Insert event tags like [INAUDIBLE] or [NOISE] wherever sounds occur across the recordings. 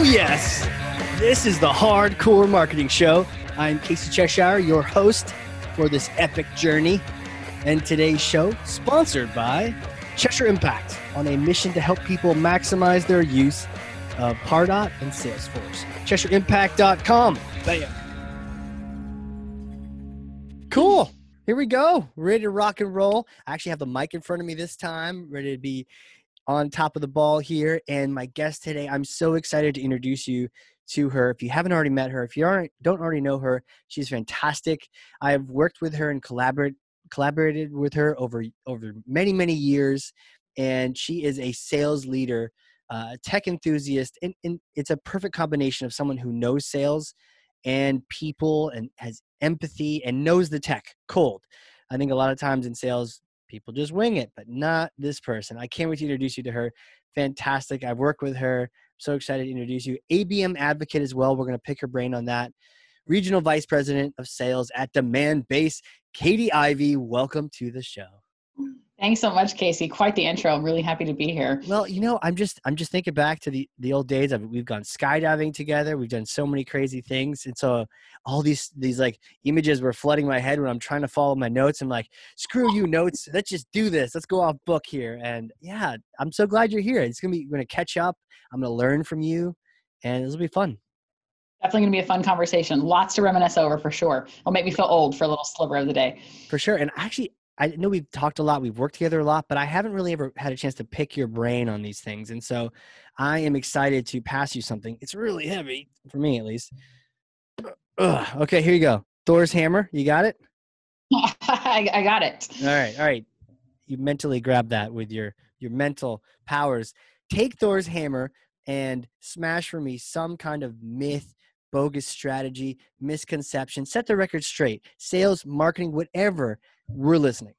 Oh, yes. This is the Hard Corps Marketing Show. I'm Casey Cheshire, your host for this epic journey. And today's show, sponsored by Cheshire Impact, on a mission to help people maximize their use of Pardot and Salesforce. CheshireImpact.com. Bam. Cool. Here we go. Ready to rock and roll. I actually have the mic in front of me this time, ready to be on top of the ball here. And my guest today, I'm so excited to introduce you to her. If you haven't already met her, if you aren't, don't already know her, she's fantastic. I've worked with her and collaborate, collaborated with her over over many many years, and she is a sales leader, uh, tech enthusiast, and, and it's a perfect combination of someone who knows sales and people and has empathy and knows the tech cold. I think a lot of times in sales, people just wing it, but not this person. I can't wait to introduce you to her. Fantastic. I've worked with her. so excited to introduce you. ABM advocate as well. We're going to pick her brain on that. Regional Vice President of Sales at Demandbase, Catie Ivey. Welcome to the show. Mm. Thanks so much, Casey. Quite the intro. I'm really happy to be here. Well, you know, I'm just I'm just thinking back to the the old days. Of, we've gone skydiving together. We've done so many crazy things, and so all these these like images were flooding my head when I'm trying to follow my notes. I'm like, screw you notes. Let's just do this. Let's go off book here. And yeah, I'm so glad you're here. It's gonna be gonna catch up. I'm gonna learn from you, and this will be fun. Definitely going to be a fun conversation. Lots to reminisce over for sure. It'll make me feel old for a little sliver of the day. For sure. And actually, I know we've talked a lot, we've worked together a lot, but I haven't really ever had a chance to pick your brain on these things. And so I am excited to pass you something. It's really heavy, for me at least. Ugh. Okay, here you go. Thor's hammer. You got it? [LAUGHS] I, I got it. All right, all right. You mentally grab that with your your mental powers. Take Thor's hammer and smash for me some kind of myth, bogus strategy, misconception. Set the record straight. Sales, marketing, whatever we're listening.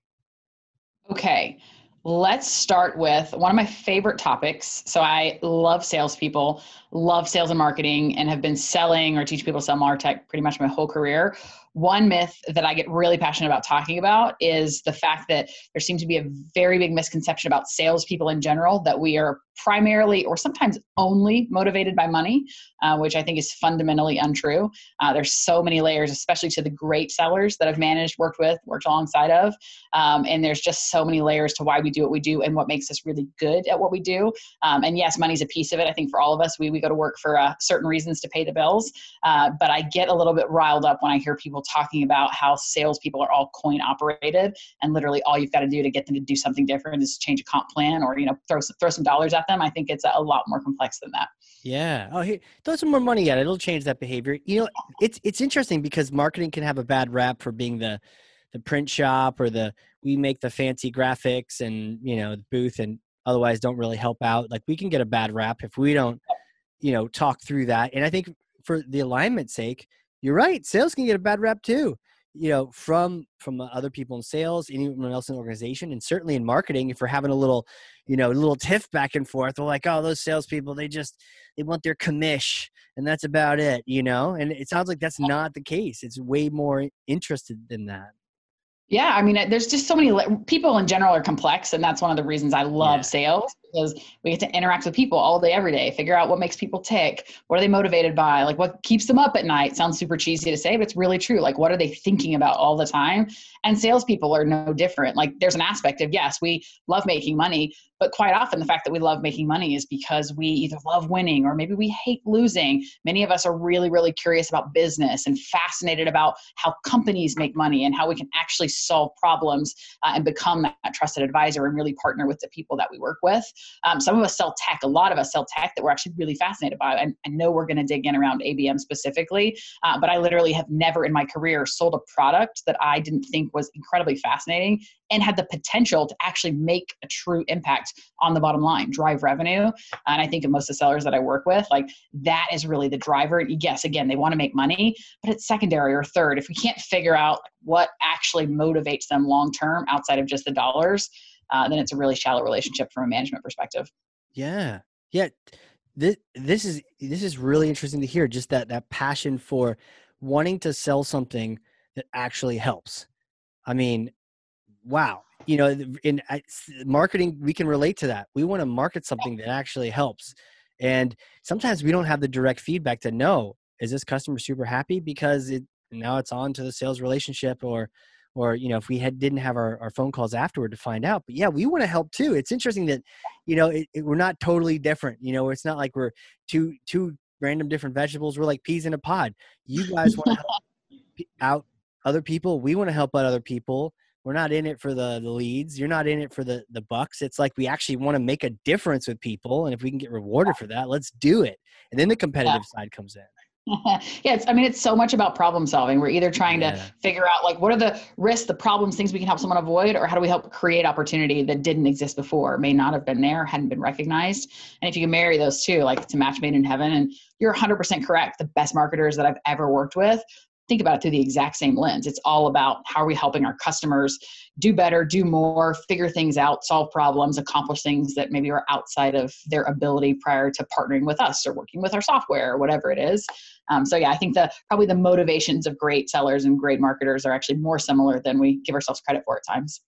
Okay. Let's start with one of my favorite topics. So I love salespeople, love sales and marketing, and have been selling or teach people to sell Martech pretty much my whole career. One myth that I get really passionate about talking about is the fact that there seems to be a very big misconception about salespeople in general that we are primarily or sometimes only motivated by money, uh, which I think is fundamentally untrue. Uh, there's so many layers, especially to the great sellers that I've managed, worked with, worked alongside of. Um, and there's just so many layers to why we do what we do and what makes us really good at what we do. Um, and yes, money's a piece of it. I think for all of us, we, we go to work for uh, certain reasons to pay the bills. Uh, but I get a little bit riled up when I hear people talking about how salespeople are all coin operated and literally all you've got to do to get them to do something different is change a comp plan or, you know, throw some, throw some dollars at them. I think it's a lot more complex than that. Yeah. Oh, here, throw some more money at it. It'll change that behavior. You know, it's it's interesting because marketing can have a bad rap for being the the print shop or the we make the fancy graphics and you know the booth and otherwise don't really help out. Like we can get a bad rap if we don't, you know, talk through that. And I think for the alignment's sake, you're right. Sales can get a bad rap too you know from from other people in sales anyone else in the organization and certainly in marketing if we're having a little you know a little tiff back and forth we're like oh those salespeople they just they want their commish and that's about it you know and it sounds like that's not the case it's way more interested than that yeah, I mean, there's just so many people in general are complex, and that's one of the reasons I love yeah. sales because we get to interact with people all day, every day, figure out what makes people tick, what are they motivated by, like what keeps them up at night. Sounds super cheesy to say, but it's really true. Like, what are they thinking about all the time? And salespeople are no different. Like, there's an aspect of yes, we love making money, but quite often the fact that we love making money is because we either love winning or maybe we hate losing. Many of us are really, really curious about business and fascinated about how companies make money and how we can actually solve problems uh, and become that trusted advisor and really partner with the people that we work with. Um, some of us sell tech, a lot of us sell tech that we're actually really fascinated by. And I know we're going to dig in around ABM specifically, uh, but I literally have never in my career sold a product that I didn't think was incredibly fascinating and had the potential to actually make a true impact on the bottom line, drive revenue. And I think of most of the sellers that I work with, like that is really the driver. Yes, again, they want to make money, but it's secondary or third. If we can't figure out what actually motivates them long term outside of just the dollars, uh, then it's a really shallow relationship from a management perspective. Yeah, yeah. This this is this is really interesting to hear. Just that that passion for wanting to sell something that actually helps. I mean, wow you know in marketing we can relate to that we want to market something that actually helps And sometimes we don't have the direct feedback to know is this customer super happy because it now it's on to the sales relationship or or you know if we had didn't have our, our phone calls afterward to find out but yeah we want to help too. It's interesting that you know it, it, we're not totally different you know it's not like we're two two random different vegetables we're like peas in a pod. You guys want to help [LAUGHS] out other people we want to help out other people. We're not in it for the, the leads you're not in it for the the bucks. It's like we actually want to make a difference with people and if we can get rewarded for that let's do it. And then the competitive yeah. side comes in [LAUGHS] yeah, it's, I mean, it's so much about problem solving. We're either trying yeah. to figure out like what are the risks, the problems, things we can help someone avoid, or how do we help create opportunity that didn't exist before, may not have been there, hadn't been recognized. And if you can marry those two, like it's a match made in heaven. And you're 100% correct. The best marketers that I've ever worked with think about it through the exact same lens. It's all about how are we helping our customers do better, do more, figure things out, solve problems, accomplish things that maybe are outside of their ability prior to partnering with us or working with our software or whatever it is. Um, so yeah, I think the probably the motivations of great sellers and great marketers are actually more similar than we give ourselves credit for at times.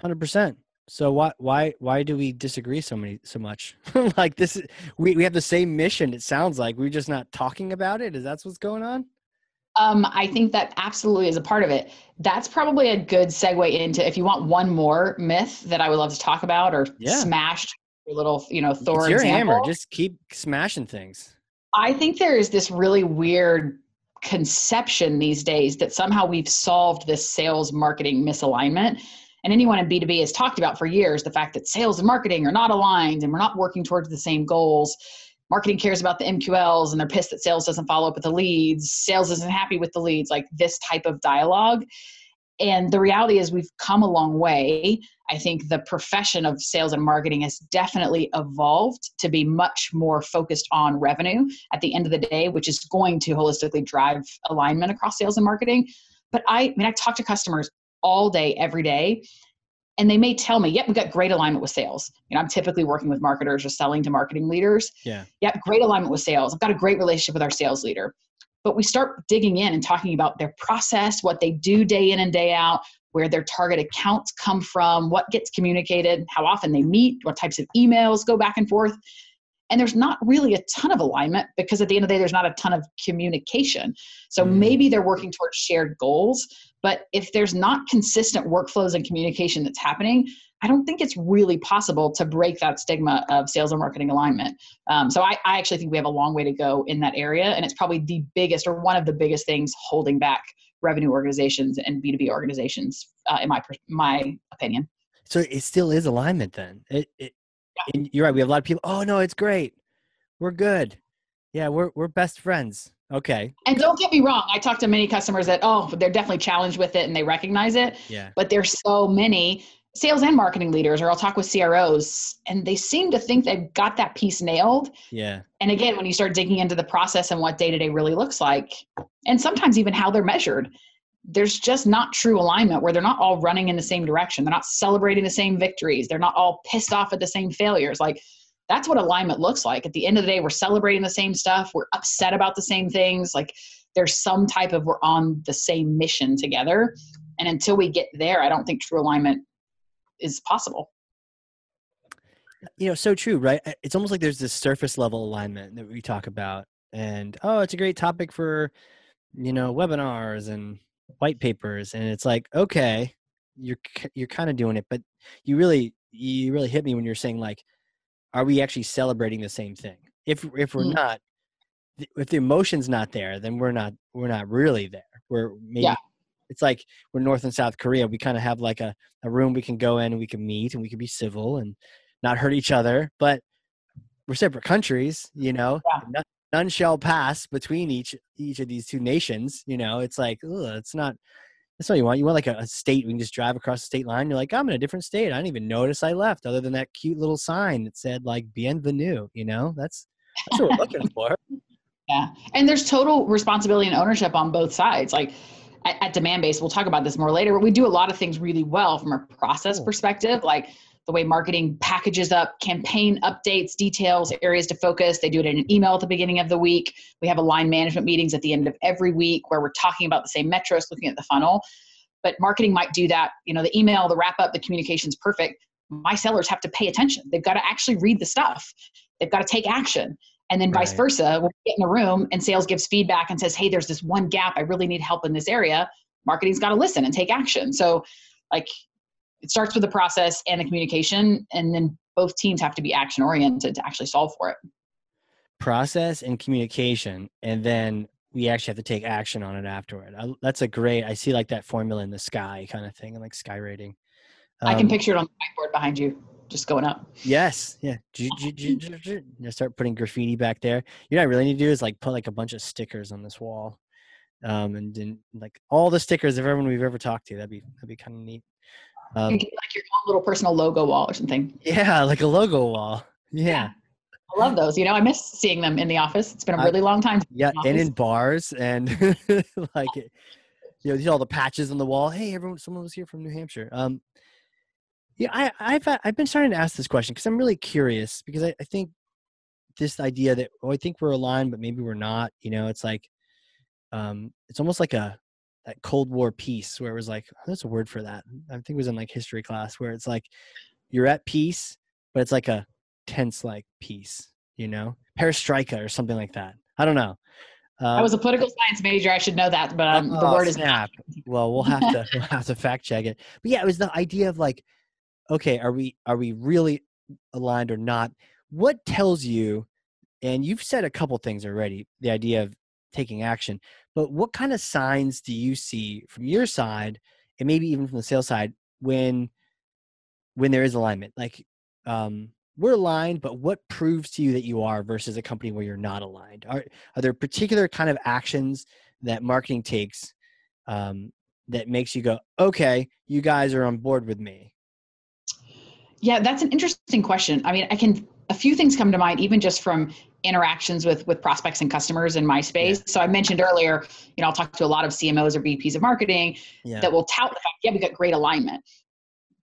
Hundred percent. So why why why do we disagree so many so much? [LAUGHS] like this, we we have the same mission. It sounds like we're just not talking about it. Is that what's going on? Um, I think that absolutely is a part of it. That's probably a good segue into if you want one more myth that I would love to talk about or yeah. smash your little, you know, Thor. It's your example. hammer. Just keep smashing things. I think there is this really weird conception these days that somehow we've solved this sales marketing misalignment. And anyone in B2B has talked about for years the fact that sales and marketing are not aligned and we're not working towards the same goals marketing cares about the MQLs and they're pissed that sales doesn't follow up with the leads. Sales isn't happy with the leads, like this type of dialogue. And the reality is, we've come a long way. I think the profession of sales and marketing has definitely evolved to be much more focused on revenue at the end of the day, which is going to holistically drive alignment across sales and marketing. But I, I mean, I talk to customers all day, every day, and they may tell me, yep, we've got great alignment with sales. You know, I'm typically working with marketers or selling to marketing leaders. Yeah. Yep, great alignment with sales. I've got a great relationship with our sales leader. But we start digging in and talking about their process, what they do day in and day out, where their target accounts come from, what gets communicated, how often they meet, what types of emails go back and forth. And there's not really a ton of alignment because at the end of the day, there's not a ton of communication. So mm. maybe they're working towards shared goals, but if there's not consistent workflows and communication that's happening, I don't think it's really possible to break that stigma of sales and marketing alignment. Um, so I, I, actually think we have a long way to go in that area, and it's probably the biggest or one of the biggest things holding back revenue organizations and B two B organizations, uh, in my my opinion. So it still is alignment then. It, it yeah. you're right. We have a lot of people. Oh no, it's great. We're good. Yeah, we're we're best friends. Okay. And don't get me wrong, I talk to many customers that, oh, they're definitely challenged with it and they recognize it. Yeah. But there's so many sales and marketing leaders, or I'll talk with CROs, and they seem to think they've got that piece nailed. Yeah. And again, when you start digging into the process and what day to day really looks like, and sometimes even how they're measured, there's just not true alignment where they're not all running in the same direction. They're not celebrating the same victories. They're not all pissed off at the same failures. Like that's what alignment looks like. At the end of the day, we're celebrating the same stuff, we're upset about the same things. Like there's some type of we're on the same mission together. And until we get there, I don't think true alignment is possible. You know, so true, right? It's almost like there's this surface level alignment that we talk about. And oh, it's a great topic for, you know, webinars and white papers. And it's like, okay, you're you're kind of doing it, but you really you really hit me when you're saying like are we actually celebrating the same thing? If if we're mm. not, if the emotion's not there, then we're not we're not really there. We're maybe yeah. it's like we're North and South Korea. We kind of have like a, a room we can go in and we can meet and we can be civil and not hurt each other, but we're separate countries, you know. Yeah. None, none shall pass between each each of these two nations. You know, it's like ugh, it's not that's what you want. You want like a, a, state. We can just drive across the state line. You're like, I'm in a different state. I didn't even notice I left, other than that cute little sign that said like "Bienvenue." You know, that's that's what we're [LAUGHS] looking for. Yeah, and there's total responsibility and ownership on both sides. Like at, at Demandbase, we'll talk about this more later. But we do a lot of things really well from a process cool. perspective, like the way marketing packages up campaign updates, details, areas to focus. They do it in an email at the beginning of the week. We have aligned management meetings at the end of every week where we're talking about the same metrics, looking at the funnel. But marketing might do that. You know, the email, the wrap up, the communication's perfect. My sellers have to pay attention. They've got to actually read the stuff. they've got to take action. And then vice versa, when we get in a room and sales gives feedback and says, hey, there's this one gap. I really need help in this area. Marketing's got to listen and take action. So, like, it starts with the process and the communication, and then both teams have to be action oriented to actually solve for it. process and communication and then we actually have to take action on it afterward. I, that's a great i see like that formula in the sky kind of thing like sky rating. I can Um, picture it on the whiteboard behind you, just going up. yes yeah. [LAUGHS] You start putting graffiti back there. You know what i really need to do is like put like a bunch of stickers on this wall um and then like all the stickers of everyone we've ever talked to. That'd be that'd be kind of neat um like your own little personal logo wall or something. yeah like a logo wall yeah I love those. You know, I miss seeing them in the office. It's been a really long time. Yeah, in and in bars and [LAUGHS] like you know, these all the patches on the wall. Hey, everyone, someone was here from New Hampshire. Um, yeah, I, I've uh, I've been starting to ask this question because I'm really curious because I, I think this idea that oh, I think we're aligned, but maybe we're not. You know, it's like, um, it's almost like a that Cold War peace where it was like, there's a word for that. I think it was in like history class where it's like you're at peace, but it's like a tense like peace. You know, perestroika or something like that. I don't know. Uh, I was a political science major. I should know that, but um, the oh, word is snap. [LAUGHS] Well, we'll have to we'll have to fact check it. But yeah, it was the idea of like, okay, are we are we really aligned or not? What tells you? And you've said a couple things already. The idea of taking action, but what kind of signs do you see from your side, and maybe even from the sales side, when when there is alignment? Like, um, we're aligned, but what proves to you that you are versus a company where you're not aligned? Are are there particular kind of actions that marketing takes um, that makes you go, okay, you guys are on board with me? Yeah, that's an interesting question. I mean, I can a few things come to mind, even just from interactions with with prospects and customers in my space. So I mentioned earlier, you know, I'll talk to a lot of CMOs or VPs of marketing Yeah. that will tout the fact, yeah, we got great alignment.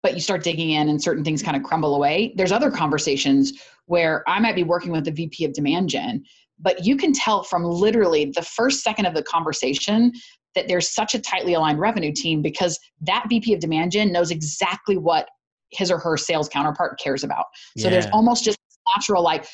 But you start digging in and certain things kind of crumble away. There's other conversations where I might be working with the VP of demand gen, but you can tell from literally the first second of the conversation that there's such a tightly aligned revenue team because that VP of demand gen knows exactly what his or her sales counterpart cares about. So there's almost just natural like,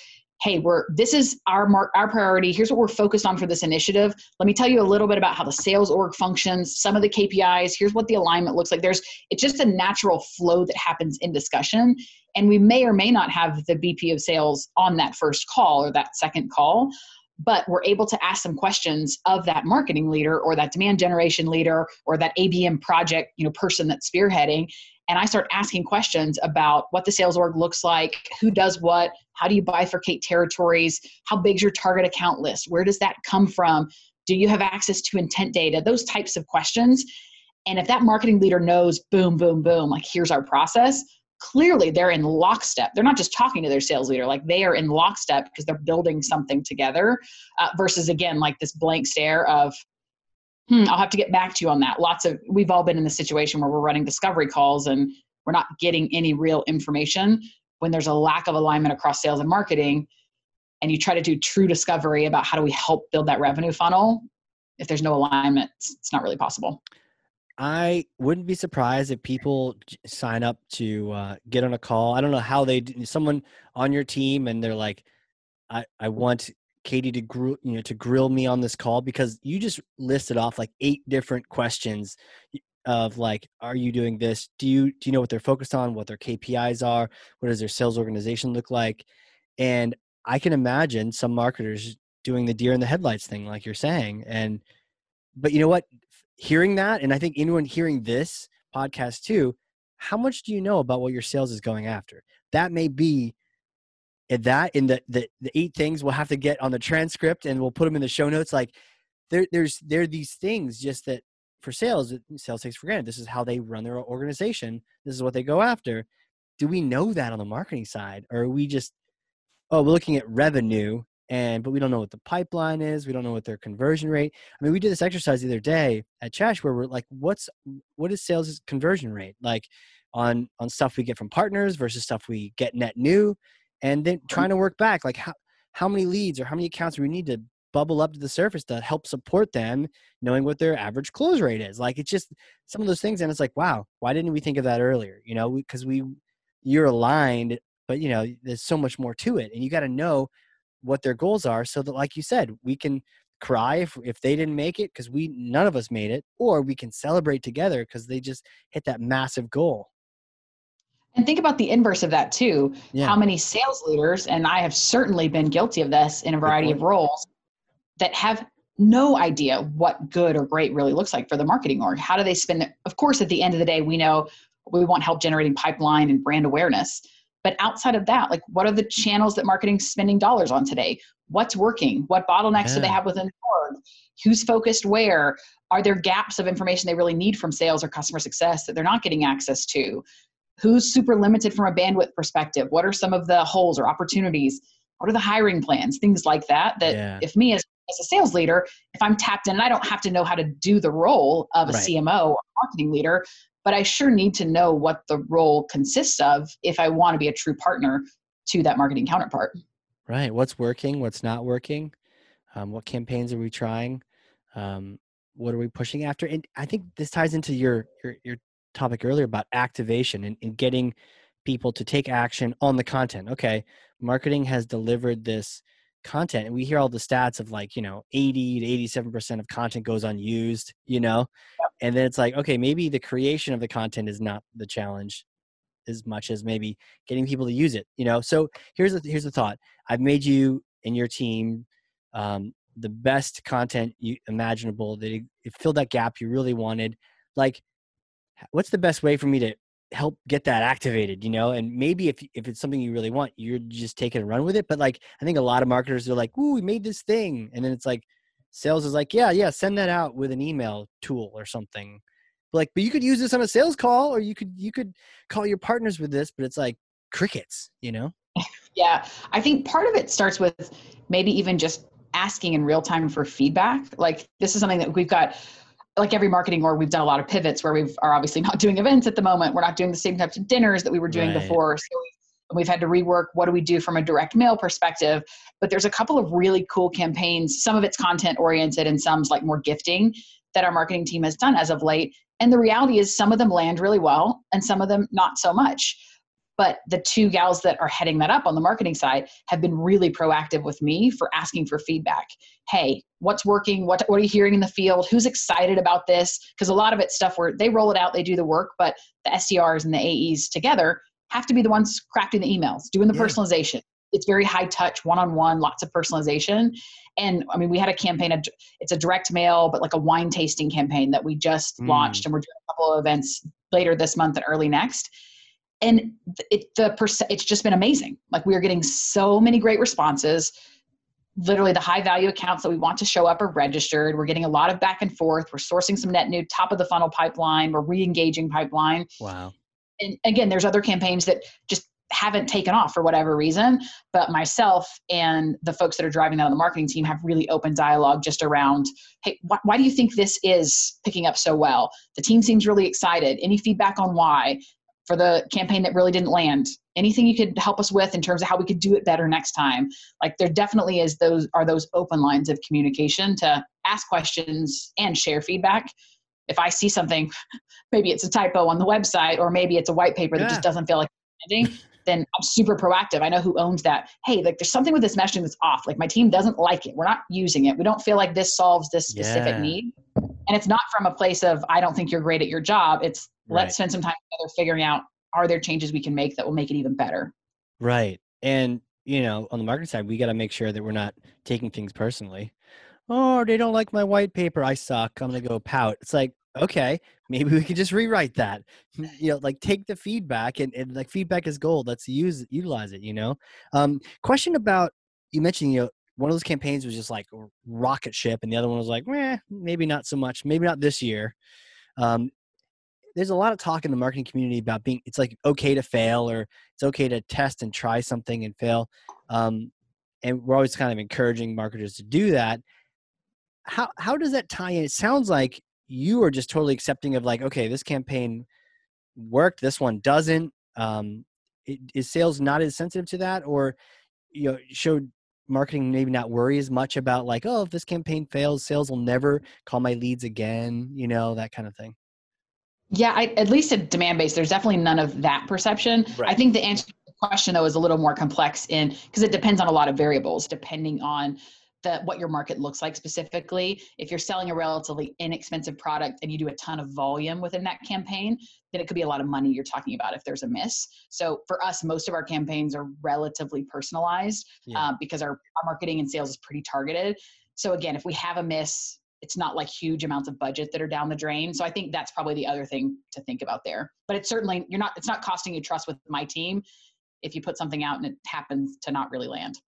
hey, we're this is our our priority. Here's what we're focused on for this initiative. Let me tell you a little bit about how the sales org functions, some of the KPIs. Here's what the alignment looks like. There's it's just a natural flow that happens in discussion, and we may or may not have the VP of sales on that first call or that second call. But we're able to ask some questions of that marketing leader or that demand generation leader or that ABM project, you know, person that's spearheading, and I start asking questions about what the sales org looks like, who does what, how do you bifurcate territories, how big's your target account list, where does that come from, do you have access to intent data, those types of questions. And if that marketing leader knows, boom, boom, boom, like here's our process, clearly they're in lockstep. They're not just talking to their sales leader, like they are in lockstep because they're building something together uh, versus, again, like this blank stare of, hmm, I'll have to get back to you on that. Lots of, we've all been in the situation where we're running discovery calls and we're not getting any real information when there's a lack of alignment across sales and marketing. And you try to do true discovery about how do we help build that revenue funnel. If there's no alignment, it's, it's not really possible. I wouldn't be surprised if people sign up to uh, get on a call. I don't know how they someone on your team and they're like, I, I want Catie to grill, you know, to grill me on this call because you just listed off like eight different questions of like, are you doing this? Do you do you know what they're focused on? What their KPIs are? What does their sales organization look like? And I can imagine some marketers doing the deer in the headlights thing, like you're saying. And but you know what? Hearing that, and I think anyone hearing this podcast too, how much do you know about what your sales is going after? That may be in that in the, the the eight things we'll have to get on the transcript and we'll put them in the show notes like there there's there are these things just that for sales sales takes for granted. This is how they run their organization. This is what they go after. Do we know that on the marketing side or are we just oh we're looking at revenue and but we don't know what the pipeline is we don't know what their conversion rate. I mean we did this exercise the other day at chash where we're like what's what is sales conversion rate? Like on on stuff we get from partners versus stuff we get net new and then trying to work back like how how many leads or how many accounts do we need to bubble up to the surface to help support them knowing what their average close rate is? Like it's just some of those things and it's like wow why didn't we think of that earlier? You know because we you're aligned but you know there's so much more to it and you got to know what their goals are so that like you said we can cry if, if they didn't make it because we none of us made it or we can celebrate together because they just hit that massive goal. And think about the inverse of that too yeah. how many sales leaders and i have certainly been guilty of this in a variety of roles that have no idea what good or great really looks like for the marketing org. How do they spend it of course at the end of the day we know we want help generating pipeline and brand awareness but outside of that, like what are the channels that marketing's spending dollars on today? What's working? What bottlenecks yeah. do they have within the org? Who's focused where? Are there gaps of information they really need from sales or customer success that they're not getting access to? Who's super limited from a bandwidth perspective? What are some of the holes or opportunities? What are the hiring plans? Things like that. That yeah. if me as as a sales leader, if I'm tapped in and I don't have to know how to do the role of a right. CMO or marketing leader, but I sure need to know what the role consists of if I want to be a true partner to that marketing counterpart. Right. What's working? What's not working? Um, what campaigns are we trying? Um, what are we pushing after? And I think this ties into your your, your topic earlier about activation and, and getting people to take action on the content. Okay, marketing has delivered this content and we hear all the stats of like you know 80 to 87 percent of content goes unused you know? And then it's like okay maybe the creation of the content is not the challenge as much as maybe getting people to use it you know? So here's the here's the thought. I've made you and your team um, the best content you imaginable that it, it filled that gap you really wanted. Like what's the best way for me to help get that activated, you know? And maybe if if it's something you really want, you're just taking a run with it. But like I think a lot of marketers are like, "Ooh, we made this thing," and then it's like sales is like, "Yeah, yeah, send that out with an email tool or something." But like, but you could use this on a sales call, or you could you could call your partners with this. But it's like crickets, you know? Yeah, I think part of it starts with maybe even just asking in real time for feedback. Like this is something that we've got like every marketing org, we've done a lot of pivots where we are obviously not doing events at the moment. We're not doing the same types of dinners that we were doing right. before. So we've, we've had to rework what do we do from a direct mail perspective. But there's a couple of really cool campaigns. Some of it's content oriented and some's like more gifting that our marketing team has done as of late. And the reality is some of them land really well and some of them not so much but the two gals that are heading that up on the marketing side have been really proactive with me for asking for feedback. Hey what's working? What, what are you hearing in the field? Who's excited about this? Because a lot of it's stuff where they roll it out they do the work but the sdrs and the aes together have to be the ones crafting the emails doing the yeah. personalization. It's very high touch one-on-one lots of personalization. And i mean we had a campaign it's a direct mail but like a wine tasting campaign that we just mm. launched and we're doing a couple of events later this month and early next and it the percent it's just been amazing. Like we are getting so many great responses. Literally the high value accounts that we want to show up are registered. We're getting a lot of back and forth. We're sourcing some net new top of the funnel pipeline. We're re-engaging pipeline. Wow. And again there's other campaigns that just haven't taken off for whatever reason but myself and the folks that are driving that on the marketing team have really open dialogue just around hey wh- why do you think this is picking up so well? The team seems really excited. Any feedback on why for the campaign that really didn't land. Anything you could help us with in terms of how we could do it better next time. Like there definitely is those are those open lines of communication to ask questions and share feedback. If i see something [LAUGHS] maybe it's a typo on the website or maybe it's a white paper that yeah. just doesn't feel like ending then i'm super proactive. I know who owns that. Hey like there's something with this messaging that's off. Like my team doesn't like it. We're not using it. We don't feel like this solves this specific yeah. need. And it's not from a place of i don't think you're great at your job. It's right. let's spend some time together figuring out are there changes we can make that will make it even better? Right. And you know on the marketing side we got to make sure that we're not taking things personally. Oh they don't like my white paper. I suck. I'm gonna go pout. It's like okay maybe we could just rewrite that. You know like take the feedback and, and like feedback is gold let's use utilize it you know? Um question about you mentioned you know one of those campaigns was just like rocket ship and the other one was like eh, maybe not so much maybe not this year. Um there's a lot of talk in the marketing community about being it's like okay to fail or it's okay to test and try something and fail um, and we're always kind of encouraging marketers to do that. How how does that tie in? It sounds like you are just totally accepting of like okay this campaign worked this one doesn't um, is sales not as sensitive to that? Or you know showed marketing maybe not worry as much about like oh if this campaign fails sales will never call my leads again you know that kind of thing? Yeah I, at least at Demandbase there's definitely none of that perception. Right. i think the answer question though is a little more complex in because it depends on a lot of variables depending on the, what your market looks like specifically. If you're selling a relatively inexpensive product and you do a ton of volume within that campaign, then it could be a lot of money you're talking about if there's a miss. So for us, most of our campaigns are relatively personalized yeah. uh, because our, our marketing and sales is pretty targeted. So again, if we have a miss, it's not like huge amounts of budget that are down the drain. So I think that's probably the other thing to think about there. But it's certainly you're not it's not costing you trust with my team if you put something out and it happens to not really land.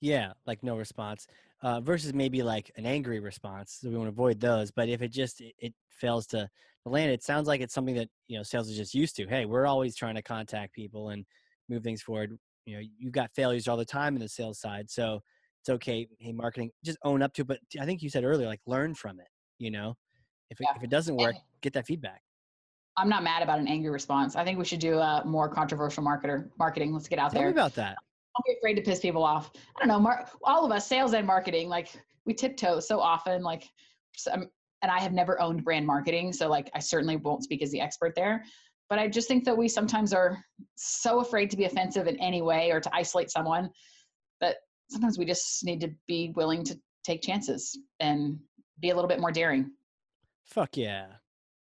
Yeah, like no response. Uh, versus maybe like an angry response. So we want to avoid those. But if it just it, it fails to land, it sounds like it's something that you know sales is just used to. Hey, we're always trying to contact people and move things forward. You know, you've got failures all the time in the sales side, so it's okay. Hey, marketing, just own up to. it. But I think you said earlier, like learn from it. You know, if it, yeah. if it doesn't work, get that feedback. I'm not mad about an angry response. I think we should do a more controversial marketer marketing. Let's get out Tell there. about that. Don't be afraid to piss people off. I don't know. Mar- all of us, sales and marketing, like we tiptoe so often. Like, some, um, and I have never owned brand marketing, so like I certainly won't speak as the expert there. But I just think that we sometimes are so afraid to be offensive in any way or to isolate someone that sometimes we just need to be willing to take chances and be a little bit more daring. Fuck yeah.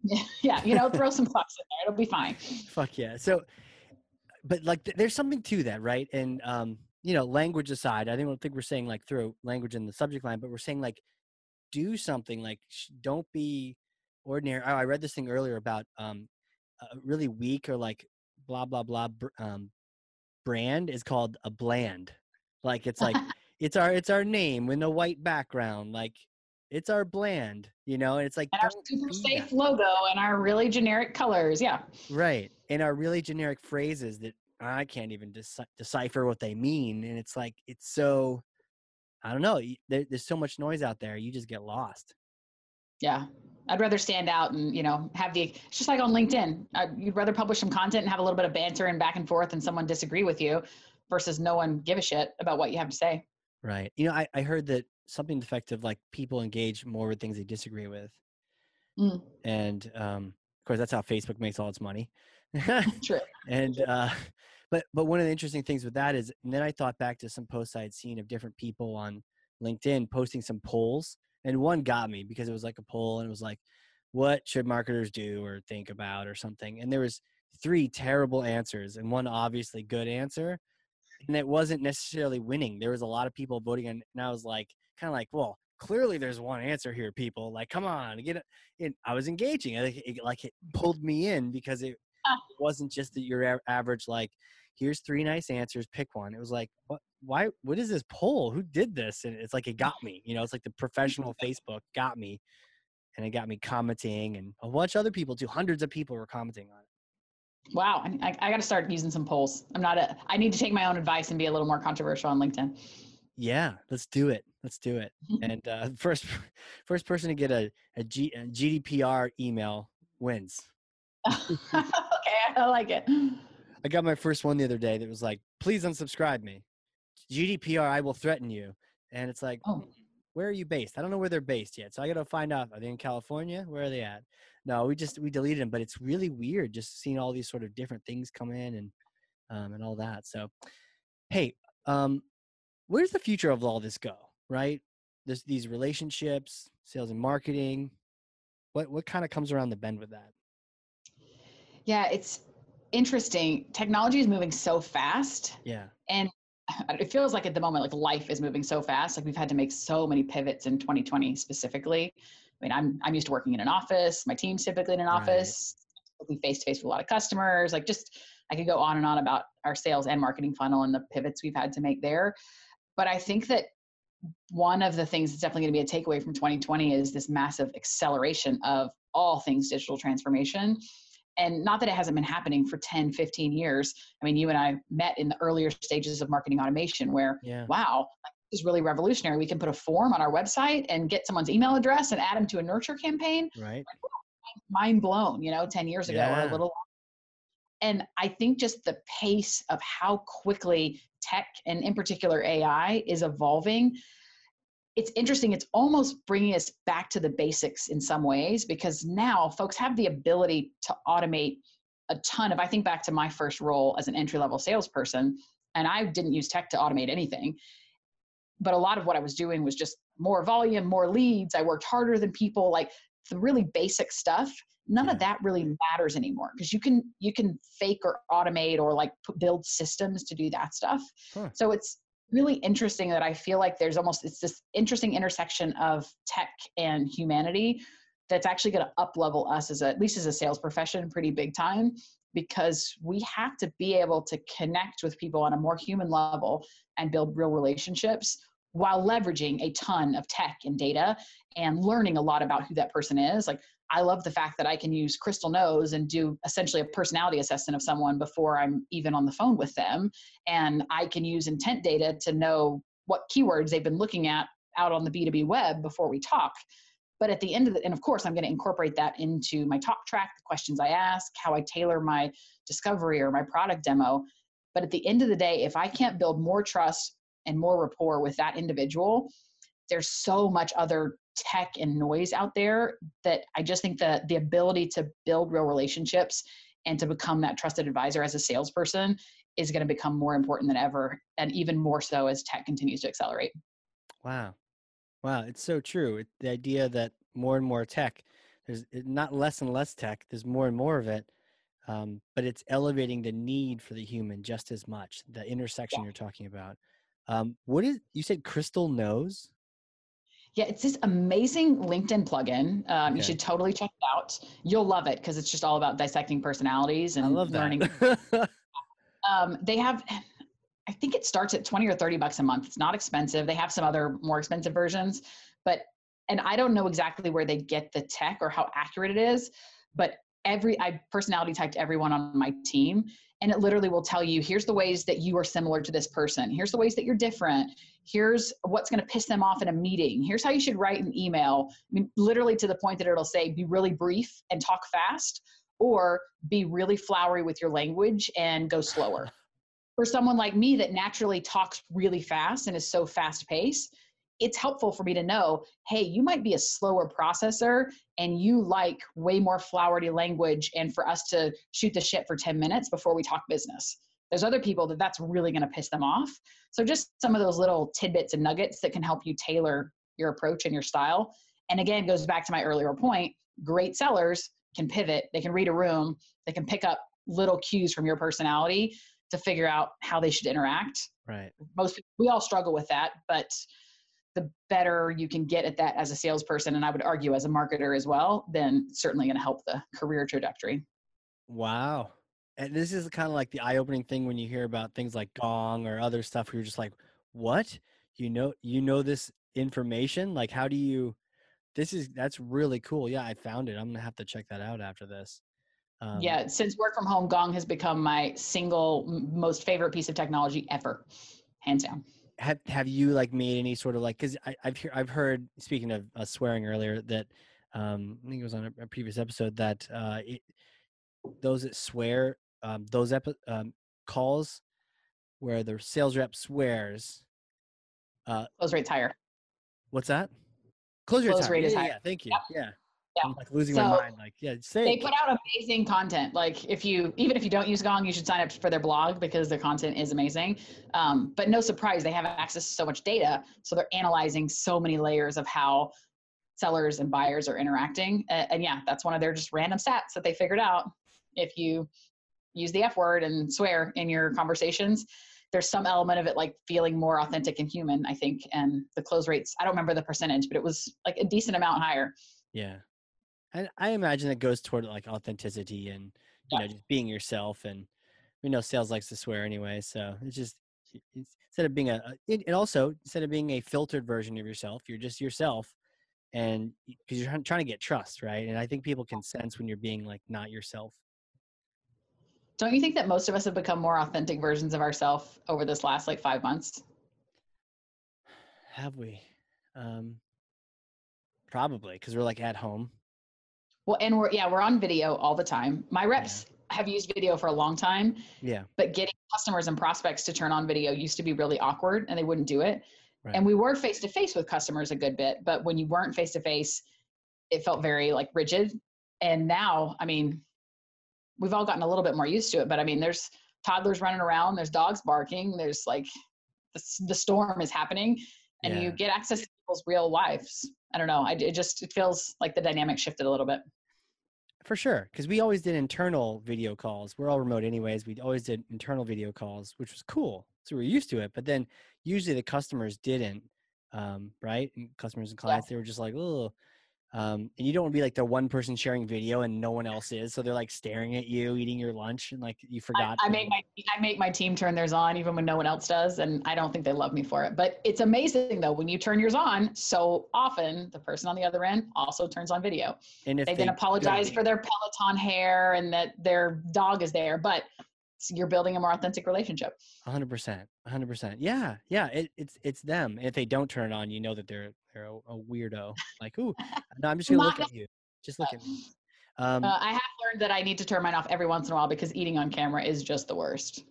[LAUGHS] yeah, you know, throw [LAUGHS] some fucks in there. It'll be fine. Fuck yeah. So, but like, there's something to that, right? And um, you know, language aside, I don't think we're saying like throw language in the subject line, but we're saying like, do something. Like, don't be ordinary. Oh, I read this thing earlier about um, a really weak or like blah blah blah um, brand is called a bland. Like it's like [LAUGHS] it's our it's our name with a white background. Like it's our bland, you know, and it's like and our super safe that. logo and our really generic colors. Yeah. Right. And our really generic phrases that I can't even decipher what they mean. And it's like, it's so, I don't know. There, there's so much noise out there. You just get lost. Yeah. I'd rather stand out and, you know, have the, it's just like on LinkedIn. Uh, you'd rather publish some content and have a little bit of banter and back and forth and someone disagree with you versus no one give a shit about what you have to say. Right. You know, I, I heard that something effective like people engage more with things they disagree with. Mm. And um, of course, that's how Facebook makes all its money. [LAUGHS] True. and uh, [LAUGHS] but but one of the interesting things with that is, and then I thought back to some posts I had seen of different people on LinkedIn posting some polls, and one got me because it was like a poll, and it was like, what should marketers do or think about or something, and there was three terrible answers and one obviously good answer and it wasn't necessarily winning. There was a lot of people voting, and, and I was like, kind of like, well, clearly there's one answer here, people. Like, come on, get it. And I was engaging. I it, like it pulled me in because it, ah. it wasn't just that your average like, here's three nice answers, pick one. It was like, what? Why? What is this poll? Who did this? And it's like it got me. You know, it's like the professional [LAUGHS] Facebook got me, and it got me commenting, and a bunch of other people too. Hundreds of people were commenting on it. Wow, I, I got to start using some polls. I'm not a. I need to take my own advice and be a little more controversial on LinkedIn. Yeah, let's do it. Let's do it. [LAUGHS] and uh, [LAUGHS] first, first person to get a a, G, a GDPR email wins. [LAUGHS] okay, I like it. I got my first one the other day that was like, "Please unsubscribe me." GDPR, I will threaten you. And it's like, oh. where are you based? I don't know where they're based yet. So I got to find out. Are they in California? Where are they at? no, we just we deleted them, but it's really weird just seeing all these sort of different things come in and um, and all that. So, hey, um, where's the future of all this go? Right, this these relationships, sales and marketing. What what kind of comes around the bend with that? Yeah, it's interesting. Technology is moving so fast. Yeah, and [LAUGHS] it feels like at the moment like life is moving so fast like we've had to make so many pivots in 2020 specifically I mean, I'm I'm used to working in an office. My team's typically in an office. We face to face with a lot of customers. Like just I could go on and on about our sales and marketing funnel and the pivots we've had to make there. But I think that one of the things that's definitely going to be a takeaway from 2020 is this massive acceleration of all things digital transformation and not that it hasn't been happening for 10 15 years i mean you and i met in the earlier stages of marketing automation where yeah. wow is really revolutionary. We can put a form on our website and get someone's email address and add them to a nurture campaign. Right. Mind blown, you know, 10 years ago yeah. or a little. And I think just the pace of how quickly tech and in particular AI is evolving. It's interesting. It's almost bringing us back to the basics in some ways because now folks have the ability to automate a ton of i think back to my first role as an entry level salesperson and i didn't use tech to automate anything but a lot of what i was doing was just more volume more leads i worked harder than people like the really basic stuff none of mm. that really matters anymore because you can you can fake or automate or like build systems to do that stuff. Huh. so it's really interesting that i feel like there's almost it's this interesting intersection of tech and humanity that's actually going to up level us as a, at least as a sales profession pretty big time because we have to be able to connect with people on a more human level and build real relationships while leveraging a ton of tech and data and learning a lot about who that person is. Like I love the fact that I can use Crystal Knows and do essentially a personality assessment of someone before I'm even on the phone with them. And I can use intent data to know what keywords they've been looking at out on the B2B web before we talk. But at the end of the, and of course, I'm going to incorporate that into my talk track, the questions I ask, how I tailor my discovery or my product demo. But at the end of the day, if I can't build more trust and more rapport with that individual, there's so much other tech and noise out there that I just think that the ability to build real relationships and to become that trusted advisor as a salesperson is going to become more important than ever and even more so as tech continues to accelerate. Wow. Wow, it's so true. It, the idea that more and more tech, there's not less and less tech, there's more and more of it. Um, but it's elevating the need for the human just as much. The intersection yeah. you're talking about. Um, what is you said? Crystal knows. Yeah, it's this amazing LinkedIn plugin. Um, okay. You should totally check it out. You'll love it because it's just all about dissecting personalities and I love learning. [LAUGHS] um, they have, I think it starts at 20 or 30 bucks a month. It's not expensive. They have some other more expensive versions, but, and I don't know exactly where they get the tech or how accurate it is, but every, I personality typed everyone on my team and it literally will tell you here's the ways that you are similar to this person. Here's the ways that you're different. Here's what's going to piss them off in a meeting. Here's how you should write an email. I mean literally to the point that it'll say be really brief and talk fast or be really flowery with your language and go slower. [LAUGHS] For someone like me that naturally talks really fast and is so fast paced it's helpful for me to know hey you might be a slower processor and you like way more flowery language and for us to shoot the shit for 10 minutes before we talk business. There's other people that that's really going to piss them off. So just some of those little tidbits and nuggets that can help you tailor your approach and your style. And again goes back to my earlier point great sellers can pivot. They can read a room. They can pick up little cues from your personality to figure out how they should interact. Right. Most we all struggle with that but the better you can get at that as a salesperson, and I would argue as a marketer as well, then certainly going to help the career trajectory. Wow. And this is kind of like the eye opening thing when you hear about things like Gong or other stuff where you're just like, what? You know, you know this information? Like, how do you, this is, that's really cool. Yeah, I found it. I'm to have to check that out after this. Um, yeah, since work from home, Gong has become my single most favorite piece of technology ever, hands down have have you like made any sort of like because I've hear, I've heard speaking of uh, swearing earlier that um, I think it was on a, a previous episode that uh, it, those that swear um, those epi- um, calls where the sales rep swears uh, close rates higher. What's that? Close, close rate is yeah, higher. Yeah, thank you. Yep. Yeah yeah. I'm like losing so my mind. Like, yeah, say they put out amazing content. Like, if you even if you don't use Gong, you should sign up for their blog because their content is amazing. Um, but no surprise, they have access to so much data, so they're analyzing so many layers of how sellers and buyers are interacting. Uh, and yeah, that's one of their just random stats that they figured out. If you use the F word and swear in your conversations, there's some element of it like feeling more authentic and human, I think. And the close rates, I don't remember the percentage, but it was like a decent amount higher. Yeah. And I imagine it goes toward like authenticity and you yeah. know just being yourself. And we know sales likes to swear anyway, so it's just it's, instead of being a it, it also instead of being a filtered version of yourself, you're just yourself, and because you're trying to get trust, right? And I think people can sense when you're being like not yourself. Don't you think that most of us have become more authentic versions of ourselves over this last like five months? [SIGHS] Have we? Um, probably because we're like at home well, and we're yeah, we're on video all the time. My reps yeah. have used video for a long time. Yeah. But getting customers and prospects to turn on video used to be really awkward and they wouldn't do it. Right. And we were face to face with customers a good bit, but when you weren't face to face, it felt very like rigid. And now, I mean, we've all gotten a little bit more used to it. But I mean, there's toddlers running around, there's dogs barking, there's like the, the storm is happening, and yeah. you get access to people's real lives. I don't know. I, it just it feels like the dynamic shifted a little bit. For sure, because we always did internal video calls. We're all remote anyways. We always did internal video calls, which was cool. So we are used to it. But then usually the customers didn't, um, right? And customers and clients, yeah. they were just like, oh, um, and you don't want to be like the one person sharing video and no one else is. So they're like staring at you, eating your lunch, and like you forgot. I, I make my I make my team turn theirs on even when no one else does, and I don't think they love me for it. But it's amazing though when you turn yours on. So often the person on the other end also turns on video. And if they, they then apologize for their Peloton hair and that their dog is there, but you're building a more authentic relationship. 100%. 100%. Yeah. Yeah. It, it's, it's them. If they don't turn it on, you know that they're, they're a, a weirdo. Like, ooh, [LAUGHS] no, I'm just going to look at you. Just look at me. Um, uh, I have learned that I need to turn mine off every once in a while because eating on camera is just the worst.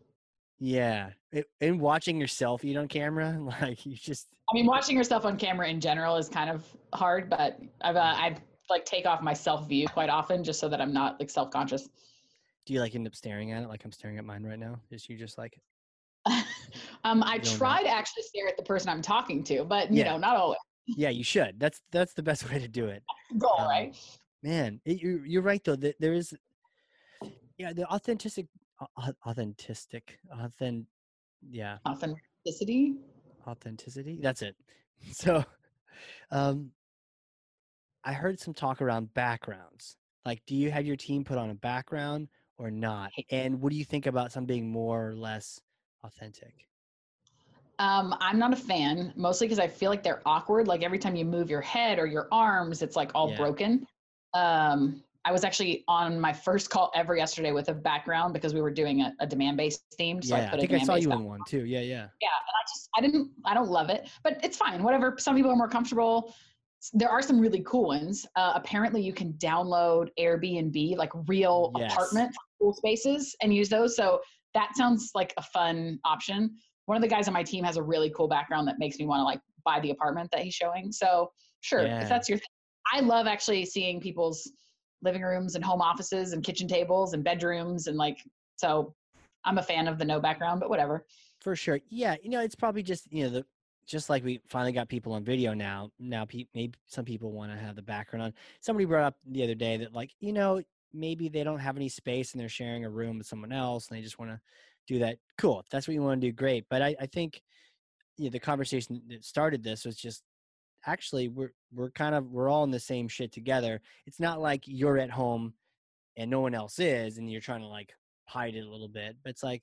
Yeah. It, and watching yourself eat on camera, [LAUGHS] like you just. I mean, watching yourself on camera in general is kind of hard, but I've, uh, I've like take off my self view quite often just so that I'm not like self conscious. Do you like end up staring at it like I'm staring at mine right now? Is you just like [LAUGHS] um I try to actually stare at the person I'm talking to, but you yeah. know, not always. Yeah, you should. That's that's the best [LAUGHS] way to do it. Goal, um, right? Man, it, you're you're right though. That there is yeah, the authentic authentic authentic yeah. Authenticity? Authenticity. That's it. [LAUGHS] So um I heard some talk around backgrounds. Like, do you have your team put on a background or not? And what do you think about some being more or less authentic? Um, I'm not a fan, mostly because I feel like they're awkward. Like every time you move your head or your arms, it's like all yeah. broken. Um, I was actually on my first call ever yesterday with a background because we were doing a, a Demandbase theme. So yeah, I, I think I saw you in one too. Yeah, yeah. Yeah, and I just I didn't I don't love it, but it's fine. Whatever. Some people are more comfortable there are some really cool ones. Uh, apparently, you can download Airbnb, like real yes. apartment cool spaces, and use those. So that sounds like a fun option. One of the guys on my team has a really cool background that makes me want to like buy the apartment that he's showing. So sure, yeah. if that's your thing. I love actually seeing people's living rooms and home offices and kitchen tables and bedrooms and like so I'm a fan of the no background, but whatever. For sure. Yeah, you know, it's probably just, you know, the just like we finally got people on video now now pe- maybe some people want to have the background on somebody brought up the other day that like you know maybe they don't have any space and they're sharing a room with someone else and they just want to do that cool if that's what you want to do great but i, I think you know, the conversation that started this was just actually we're we're kind of we're all in the same shit together it's not like you're at home and no one else is and you're trying to like hide it a little bit but it's like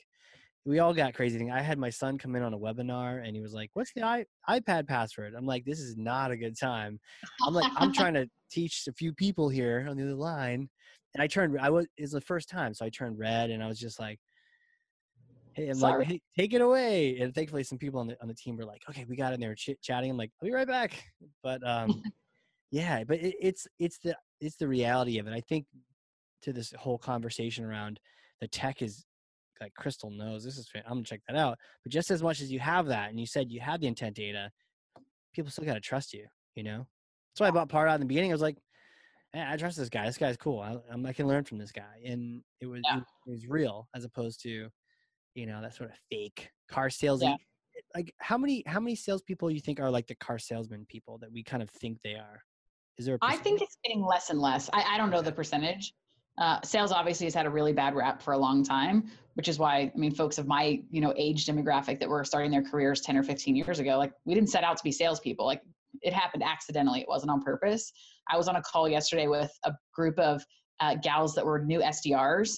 we all got crazy thing. I had my son come in on a webinar and he was like, "What's the I- iPad password?" I'm like, "This is not a good time." I'm like, I'm [LAUGHS] trying to teach a few people here on the other line, and I turned. I was it's the first time, so I turned red, and I was just like, "Hey, I'm Sorry. like, hey, take it away." And thankfully, some people on the on the team were like, "Okay, we got in there chit chatting." I'm like, "I'll be right back," but um, [LAUGHS] yeah, but it, it's it's the it's the reality of it. I think to this whole conversation around the tech is like Crystal knows this is. I'm gonna check that out. But just as much as you have that, and you said you have the intent data, people still gotta trust you. You know, that's why I bought Pardot in the beginning. I was like, hey, I trust this guy. This guy's cool. I, I can learn from this guy, and it was yeah. it was real as opposed to, you know, that sort of fake car sales. Yeah. Like how many how many salespeople you think are like the car salesman people that we kind of think they are? Is there? I think it's getting less and less. I, I don't know the percentage. Uh, sales obviously has had a really bad rap for a long time, which is why I mean, folks of my you know age demographic that were starting their careers ten or fifteen years ago, like we didn't set out to be salespeople. Like it happened accidentally; it wasn't on purpose. I was on a call yesterday with a group of uh, gals that were new SDRs,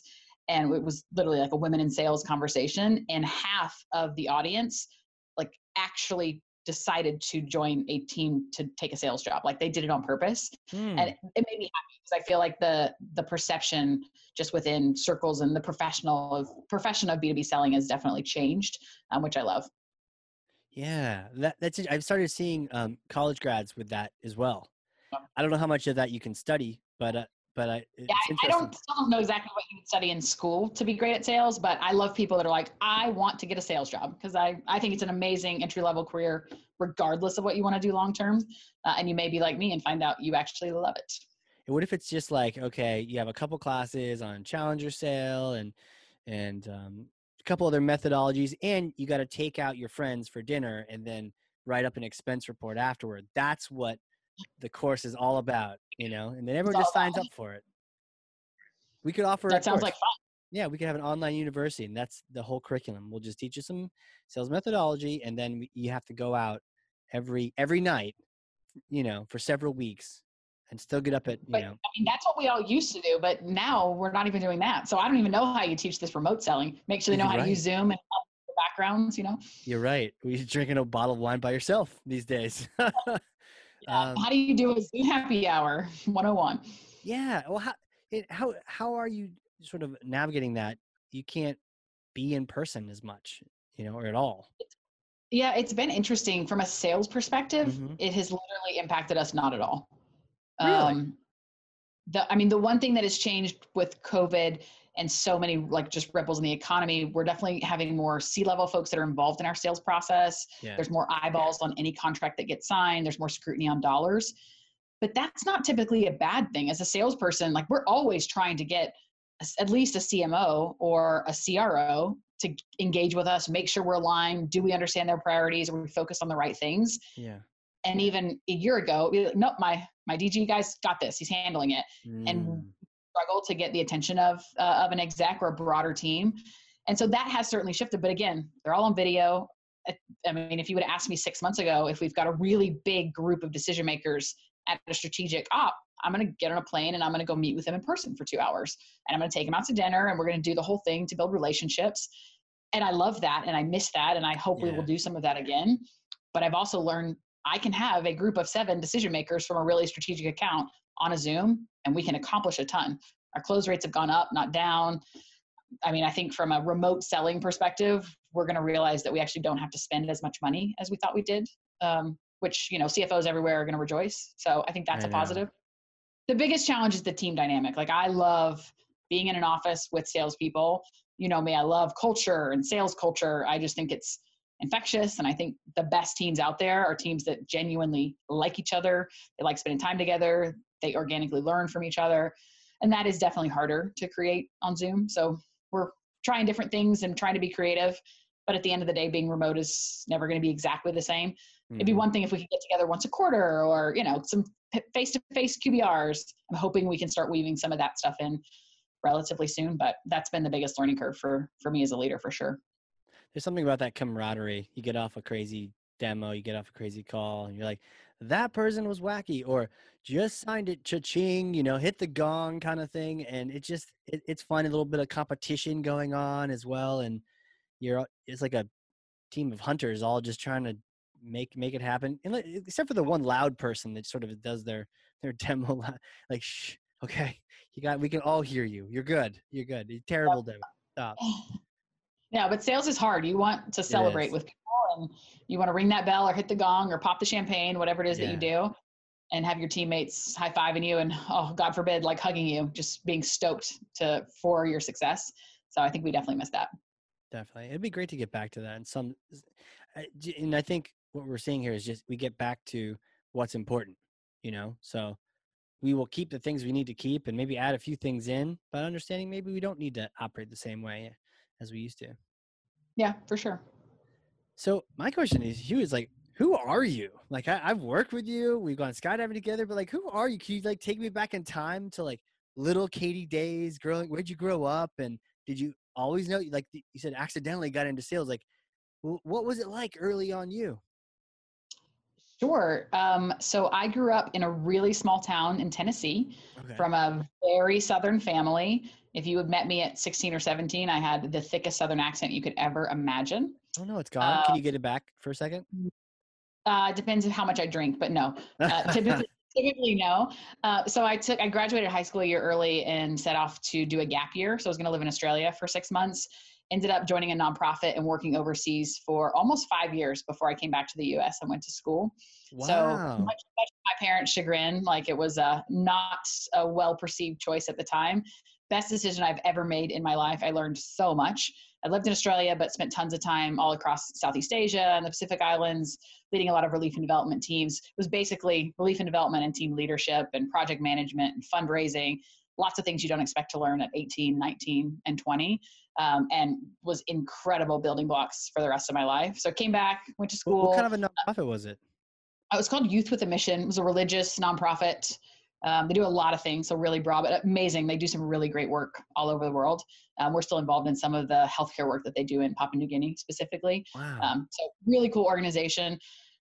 and it was literally like a women in sales conversation, and half of the audience like actually decided to join a team to take a sales job. Like they did it on purpose. And it made me happy because I feel like the the perception just within circles and the professional of profession of B2B selling has definitely changed, um, which I love. Yeah, that, that's it. I've started seeing um, college grads with that as well. I don't know how much of that you can study, but uh, but I, yeah, I, don't still don't know exactly what you would study in school to be great at sales, but I love people that are like, I want to get a sales job because I, I think it's an amazing entry level career, regardless of what you want to do long term. Uh, and you may be like me and find out you actually love it. And what if it's just like okay, you have a couple classes on Challenger sale and and um, a couple other methodologies, and you got to take out your friends for dinner and then write up an expense report afterward. That's what the course is all about, you know. And then everyone just signs up for it. We could offer that sounds like fun. Yeah, we could have an online university, and that's the whole curriculum. We'll just teach you some sales methodology, and then you have to go out every every night, you know, for several weeks, and still get up at you but, know. I mean, that's what we all used to do, but now we're not even doing that. So I don't even know how you teach this remote selling. Make sure they know how right. to use Zoom and the backgrounds. You know. You're right. We're drinking a bottle of wine by yourself these days. [LAUGHS] yeah. um, how do you do a happy hour [LAUGHS] 101? Yeah. Well, how how how are you sort of navigating that you can't be in person as much you know or at all yeah it's been interesting from a sales perspective mm-hmm. it has literally impacted us not at all really? um the i mean the one thing that has changed with covid and so many like just ripples in the economy we're definitely having more c-level folks that are involved in our sales process yeah. there's more eyeballs on any contract that gets signed there's more scrutiny on dollars but that's not typically a bad thing as a salesperson like we're always trying to get at least a CMO or a CRO to engage with us, make sure we're aligned. Do we understand their priorities? Are we focused on the right things? Yeah. And even a year ago, like, nope, my my DG guy's got this. He's handling it, mm. and struggle to get the attention of uh, of an exec or a broader team. And so that has certainly shifted. But again, they're all on video. I mean, if you would have asked me six months ago if we've got a really big group of decision makers at a strategic op, I'm going to get on a plane and I'm going to go meet with them in person for two hours. And I'm going to take them out to dinner and we're going to do the whole thing to build relationships. And I love that and I miss that. And I hope yeah. we will do some of that again. But I've also learned I can have a group of seven decision makers from a really strategic account on a Zoom and we can accomplish a ton. Our close rates have gone up, not down. I mean, I think from a remote selling perspective, we're going to realize that we actually don't have to spend as much money as we thought we did. Um, which you know CFOs everywhere are going to rejoice. So I think that's I a positive the biggest challenge is the team dynamic. Like I love being in an office with salespeople. You know me, I love culture and sales culture. I just think it's infectious. And I think the best teams out there are teams that genuinely like each other. They like spending time together. They organically learn from each other. And that is definitely harder to create on Zoom. So we're trying different things and trying to be creative. But at the end of the day, being remote is never going to be exactly the same. Mm-hmm. It'd be mm-hmm. one thing if we could get together once a quarter or, you know, some face-to-face QBRs. I'm hoping we can start weaving some of that stuff in relatively soon, but that's been the biggest learning curve for for me as a leader for sure. There's something about that camaraderie. You get off a crazy demo, you get off a crazy call, and you're like, that person was wacky, or just signed it cha-ching, you know, hit the gong kind of thing, and it just it, it's fun. A little bit of competition going on as well, and you're it's like a team of hunters all just trying to make make it happen. And except for the one loud person that sort of does their their [LAUGHS] demo, like shh, okay, you got we can all hear you. You're good. You're good. You're terrible demo. Stop. [LAUGHS] Yeah, but sales is hard. You want to celebrate with people, and you want to ring that bell or hit the gong or pop the champagne, whatever it is yeah. that you do, and have your teammates high fiving you and oh, God forbid, like hugging you, just being stoked to for your success. So I think we definitely missed that. Definitely, it'd be great to get back to that. And some, and I think what we're seeing here is just we get back to what's important, you know? So we will keep the things we need to keep and maybe add a few things in, but understanding maybe we don't need to operate the same way as we used to. Yeah, for sure. So my question is, Hugh, is like, who are you? Like, I, have worked with you, we've gone skydiving together, but like, who are you? Can you like take me back in time to like little Catie days, growing? Where'd you grow up, and did you always know? Like you said, accidentally got into sales. Like, what was it like early on you? Sure. Um, so I grew up in a really small town in Tennessee okay. from a very Southern family. If you had met me at 16 or 17, I had the thickest Southern accent you could ever imagine. Oh, no, it's gone. Uh, Can you get it back for a second? Uh, depends on how much I drink, but no. Uh, typically, [LAUGHS] typically, no. Uh, so I took, I graduated high school a year early and set off to do a gap year. So I was going to live in Australia for six months ended up joining a nonprofit and working overseas for almost five years before I came back to the US and went to school. Wow. So much, much my parents' chagrin, like it was a not a well perceived choice at the time. Best decision I've ever made in my life. I learned so much. I lived in Australia, but spent tons of time all across Southeast Asia and the Pacific Islands, leading a lot of relief and development teams. It was basically relief and development and team leadership and project management and fundraising, lots of things you don't expect to learn at 18, 19, and 20. Um, and was incredible building blocks for the rest of my life. So I came back, went to school. What kind of a nonprofit was it? It was called Youth with a Mission. It was a religious nonprofit. Um, they do a lot of things, so really broad, but amazing. They do some really great work all over the world. Um, we're still involved in some of the healthcare work that they do in Papua New Guinea specifically. Wow. Um, so really cool organization.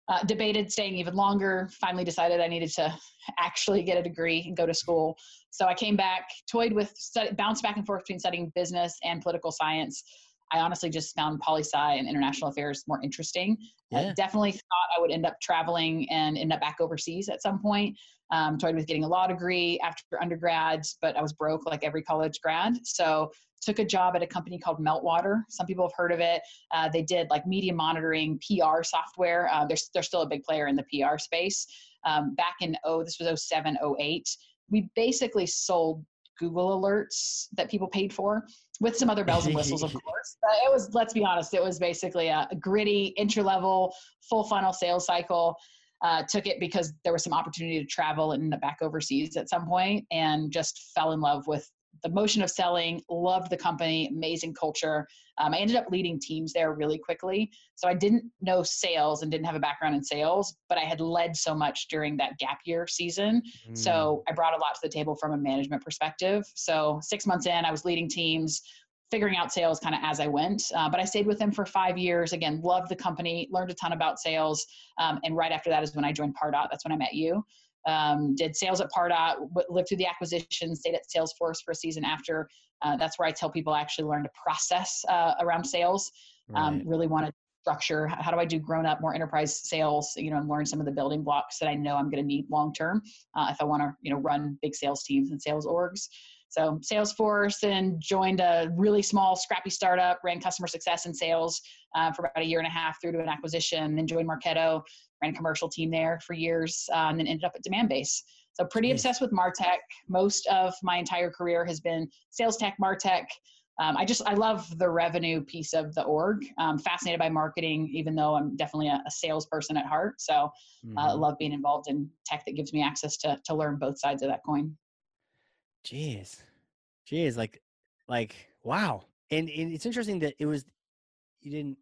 Uh, debated staying even longer. Finally decided I needed to [LAUGHS] actually get a degree and go to school. So I came back, toyed with, study, bounced back and forth between studying business and political science. I honestly just found poli sci and international affairs more interesting. Yeah. I definitely thought I would end up traveling and end up back overseas at some point. Um, toyed with getting a law degree after undergrads, but I was broke like every college grad. So took a job at a company called Meltwater. Some people have heard of it. Uh, they did like media monitoring, PR software. Uh, they're, they're still a big player in the PR space. Um, back in, oh, this was 07, 08. We basically sold Google alerts that people paid for with some other bells and whistles, of [LAUGHS] course. But it was, let's be honest, it was basically a, a gritty, entry level, full funnel sales cycle. Uh, took it because there was some opportunity to travel and back overseas at some point and just fell in love with the motion of selling, loved the company, amazing culture. Um, I ended up leading teams there really quickly. So I didn't know sales and didn't have a background in sales, but I had led so much during that gap year season. Mm. So I brought a lot to the table from a management perspective. So six months in, I was leading teams, figuring out sales kind of as I went. Uh, but I stayed with them for five years. Again, loved the company, learned a ton about sales. Um, and right after that is when I joined Pardot. That's when I met you um, did sales at Pardot, lived through the acquisition, stayed at Salesforce for a season after. Uh, that's where I tell people I actually learned to process uh, around sales. Um, right. Really wanted structure. How do I do grown up, more enterprise sales? You know, and learn some of the building blocks that I know I'm going to need long term uh, if I want to, you know, run big sales teams and sales orgs. So Salesforce and joined a really small, scrappy startup, ran customer success and sales uh, for about a year and a half through to an acquisition, then joined Marketo, ran a commercial team there for years, uh, and then ended up at Demandbase. So pretty nice. obsessed with Martech. Most of my entire career has been sales tech, Martech. Um, I just I love the revenue piece of the org. I'm fascinated by marketing, even though I'm definitely a, a salesperson at heart. So uh, mm-hmm. Uh, love being involved in tech that gives me access to to learn both sides of that coin. Jeez, jeez, like, like wow. And, and it's interesting that it was you didn't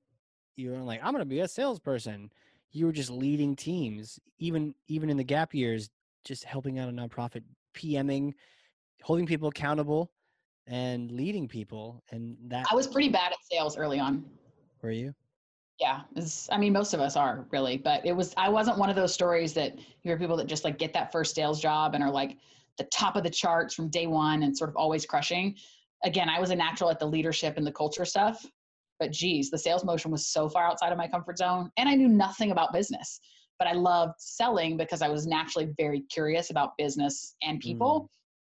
you weren't like I'm gonna be a salesperson you were just leading teams, even even in the gap years, just helping out a nonprofit, PMing, holding people accountable, and leading people. And that I was pretty bad at sales early on. Were you? Yeah, I mean, most of us are really, but it was I wasn't one of those stories that you hear people that just like get that first sales job and are like the top of the charts from day one and sort of always crushing. Again, I was a natural at the leadership and the culture stuff but geez, the sales motion was so far outside of my comfort zone. And I knew nothing about business, but I loved selling because I was naturally very curious about business and people. Mm.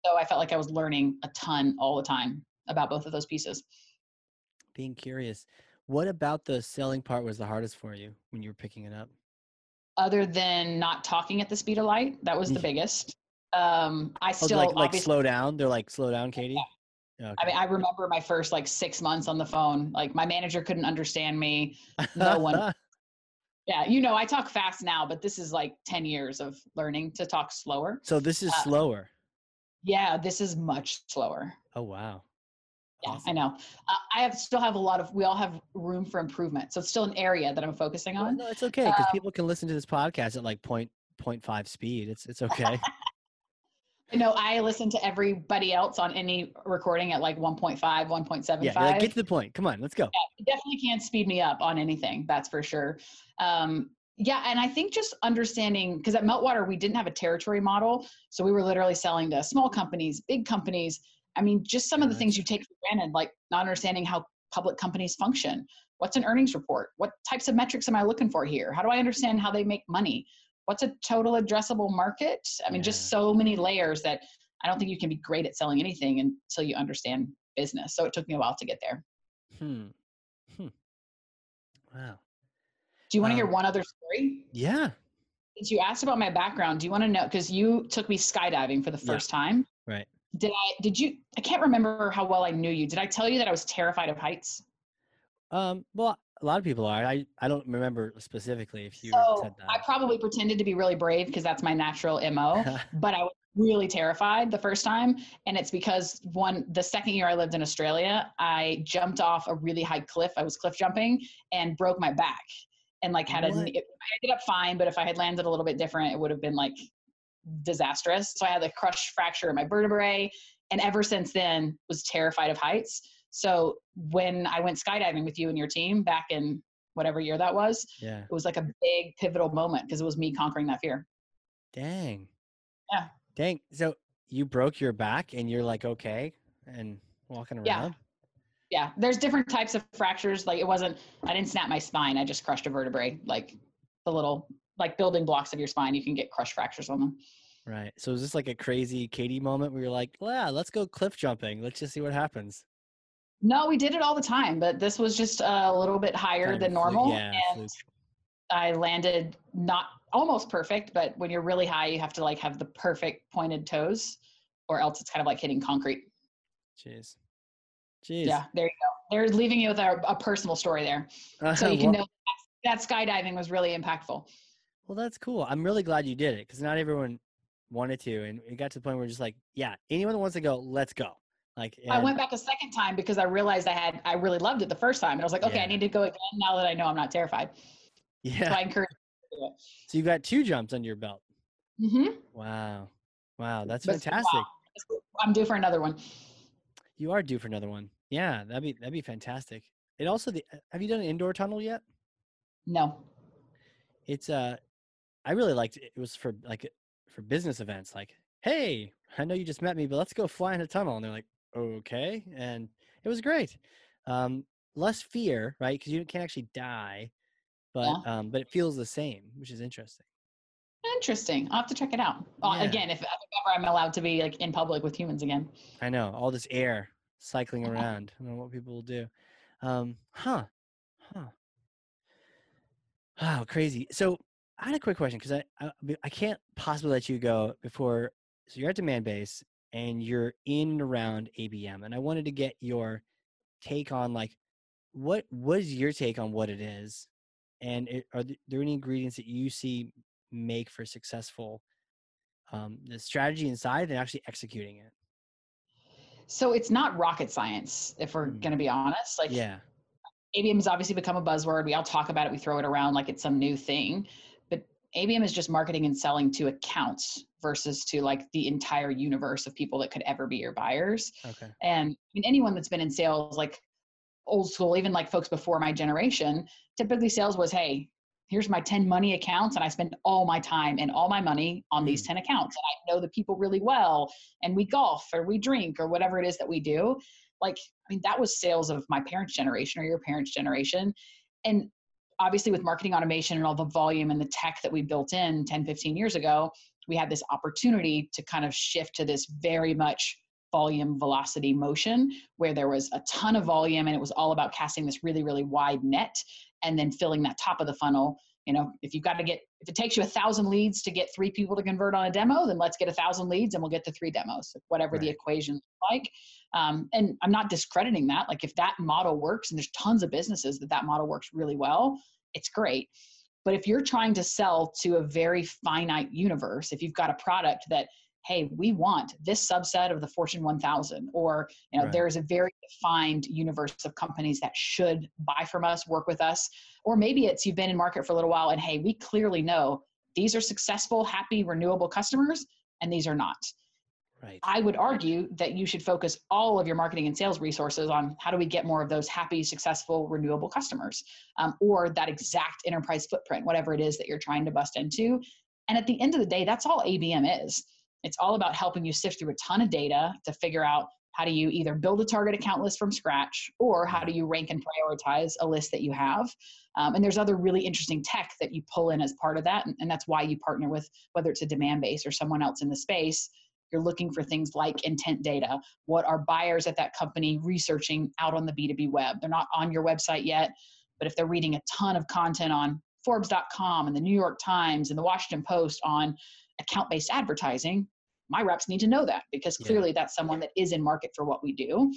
So I felt like I was learning a ton all the time about both of those pieces. Being curious. What about the selling part was the hardest for you when you were picking it up? Other than not talking at the speed of light, that was the [LAUGHS] biggest. Um, I still oh, like, like slow down. They're like slow down, Catie. Yeah. Okay. I mean, I remember my first like six months on the phone. Like my manager couldn't understand me. No one. [LAUGHS] yeah, you know, I talk fast now, but this is like ten years of learning to talk slower. So this is uh, slower. Yeah, this is much slower. Oh wow. Yeah, awesome. I know. Uh, I have still have a lot of. We all have room for improvement, so it's still an area that I'm focusing on. Well, no, it's okay because um, people can listen to this podcast at like point point five speed. It's it's okay. I know I listen to everybody else on any recording at like 1.5, 1.75. Yeah, like, get to the point. Come on, let's go. Yeah, definitely can't speed me up on anything. That's for sure. Um, yeah, and I think just understanding because at Meltwater we didn't have a territory model, so we were literally selling to small companies, big companies. I mean, just some of the things you take for granted, like not understanding how public companies function. What's an earnings report? What types of metrics am I looking for here? How do I understand how they make money? What's a total addressable market? I mean, yeah. just so many layers that I don't think you can be great at selling anything until you understand business. So it took me a while to get there. Hmm. Hmm. Wow. Do you want to um, hear one other story? Yeah. Since you asked about my background, do you want to know? Because you took me skydiving for the first yeah. time. Right. did I did you I can't remember how well I knew you. Did I tell you that I was terrified of heights? Um, well, a lot of people are. I I don't remember specifically if you so said that. I probably pretended to be really brave because that's my natural MO, [LAUGHS] but I was really terrified the first time. And it's because one, the second year I lived in Australia, I jumped off a really high cliff. I was cliff jumping and broke my back and like had what? a, it, I ended up fine, but if I had landed a little bit different, it would have been like disastrous. So I had a crushed fracture in my vertebrae. And ever since then was terrified of heights. So when I went skydiving with you and your team back in whatever year that was, yeah, it was like a big pivotal moment because it was me conquering that fear. Dang. Yeah. Dang. So you broke your back and you're like okay and walking around. Yeah. Yeah. There's different types of fractures. Like it wasn't. I didn't snap my spine. I just crushed a vertebrae. Like the little like building blocks of your spine. You can get crush fractures on them. Right. So is this like a crazy Catie moment where you're like, yeah, let's go cliff jumping. Let's just see what happens. No, we did it all the time, but this was just a little bit higher kind than normal. Yeah, and I landed not almost perfect, but when you're really high, you have to like have the perfect pointed toes, or else it's kind of like hitting concrete. Jeez. Jeez. Yeah, there you go. They're leaving you with a, a personal story there. Uh, so you can know that, that skydiving was really impactful. Well, that's cool. I'm really glad you did it because not everyone wanted to, and it got to the point where just like, yeah, anyone that wants to go, let's go. Like and, I went back a second time because I realized I had I really loved it the first time, and I was like, okay, yeah. I need to go again now that I know I'm not terrified. Yeah. So I encourage. So you got two jumps under your belt. Mm-hmm. Wow, wow, that's but fantastic. Wow. I'm due for another one. You are due for another one. Yeah, that'd be that'd be fantastic. It also the have you done an indoor tunnel yet? No. It's uh I really liked it. It was for like for business events. Like, hey, I know you just met me, but let's go fly in a tunnel. And they're like, okay, and it was great. Um, less fear, right? Because you can't actually die, but yeah. um, but it feels the same, which is interesting. Interesting. I'll have to check it out. Yeah. again, if ever I'm allowed to be like in public with humans again. I know all this air cycling [LAUGHS] around. I don't know what people will do. Um, huh? Huh? Oh, crazy. So I had a quick question because I, I, I can't possibly let you go before. So you're at Demandbase and you're in and around ABM, and I wanted to get your take on like what what is your take on what it is, and it, are there any ingredients that you see make for successful um, the strategy inside and actually executing it? So it's not rocket science, if we're mm. going to be honest. Like, yeah, ABM has obviously become a buzzword. We all talk about it. We throw it around like it's some new thing. ABM is just marketing and selling to accounts versus to like the entire universe of people that could ever be your buyers. Okay. And I mean, anyone that's been in sales, like old school, even like folks before my generation, typically sales was, hey, here's my 10 money accounts and I spend all my time and all my money on these hmm. 10 accounts. And I know the people really well and we golf or we drink or whatever it is that we do. Like, I mean, that was sales of my parents' generation or your parents' generation. And obviously with marketing automation and all the volume and the tech that we built in 10 15 years ago we had this opportunity to kind of shift to this very much volume velocity motion where there was a ton of volume and it was all about casting this really really wide net and then filling that top of the funnel you know if you've got to get if it takes you a thousand leads to get three people to convert on a demo then let's get a thousand leads and we'll get to three demos whatever right. the equation like um, and i'm not discrediting that like if that model works and there's tons of businesses that that model works really well it's great but if you're trying to sell to a very finite universe if you've got a product that hey we want this subset of the fortune 1000 or you know right. there's a very defined universe of companies that should buy from us work with us or maybe it's you've been in market for a little while and hey we clearly know these are successful happy renewable customers and these are not Right. I would argue that you should focus all of your marketing and sales resources on how do we get more of those happy, successful, renewable customers, um, or that exact enterprise footprint, whatever it is that you're trying to bust into. And at the end of the day, that's all ABM is. It's all about helping you sift through a ton of data to figure out how do you either build a target account list from scratch or how do you rank and prioritize a list that you have um, and there's other really interesting tech that you pull in as part of that and, and that's why you partner with whether it's a Demandbase or someone else in the space you're looking for things like intent data. What are buyers at that company researching out on the B2B web? They're not on your website yet, but if they're reading a ton of content on Forbes.com and the New York Times and the Washington Post on account based advertising, my reps need to know that because clearly yeah. that's someone that is in market for what we do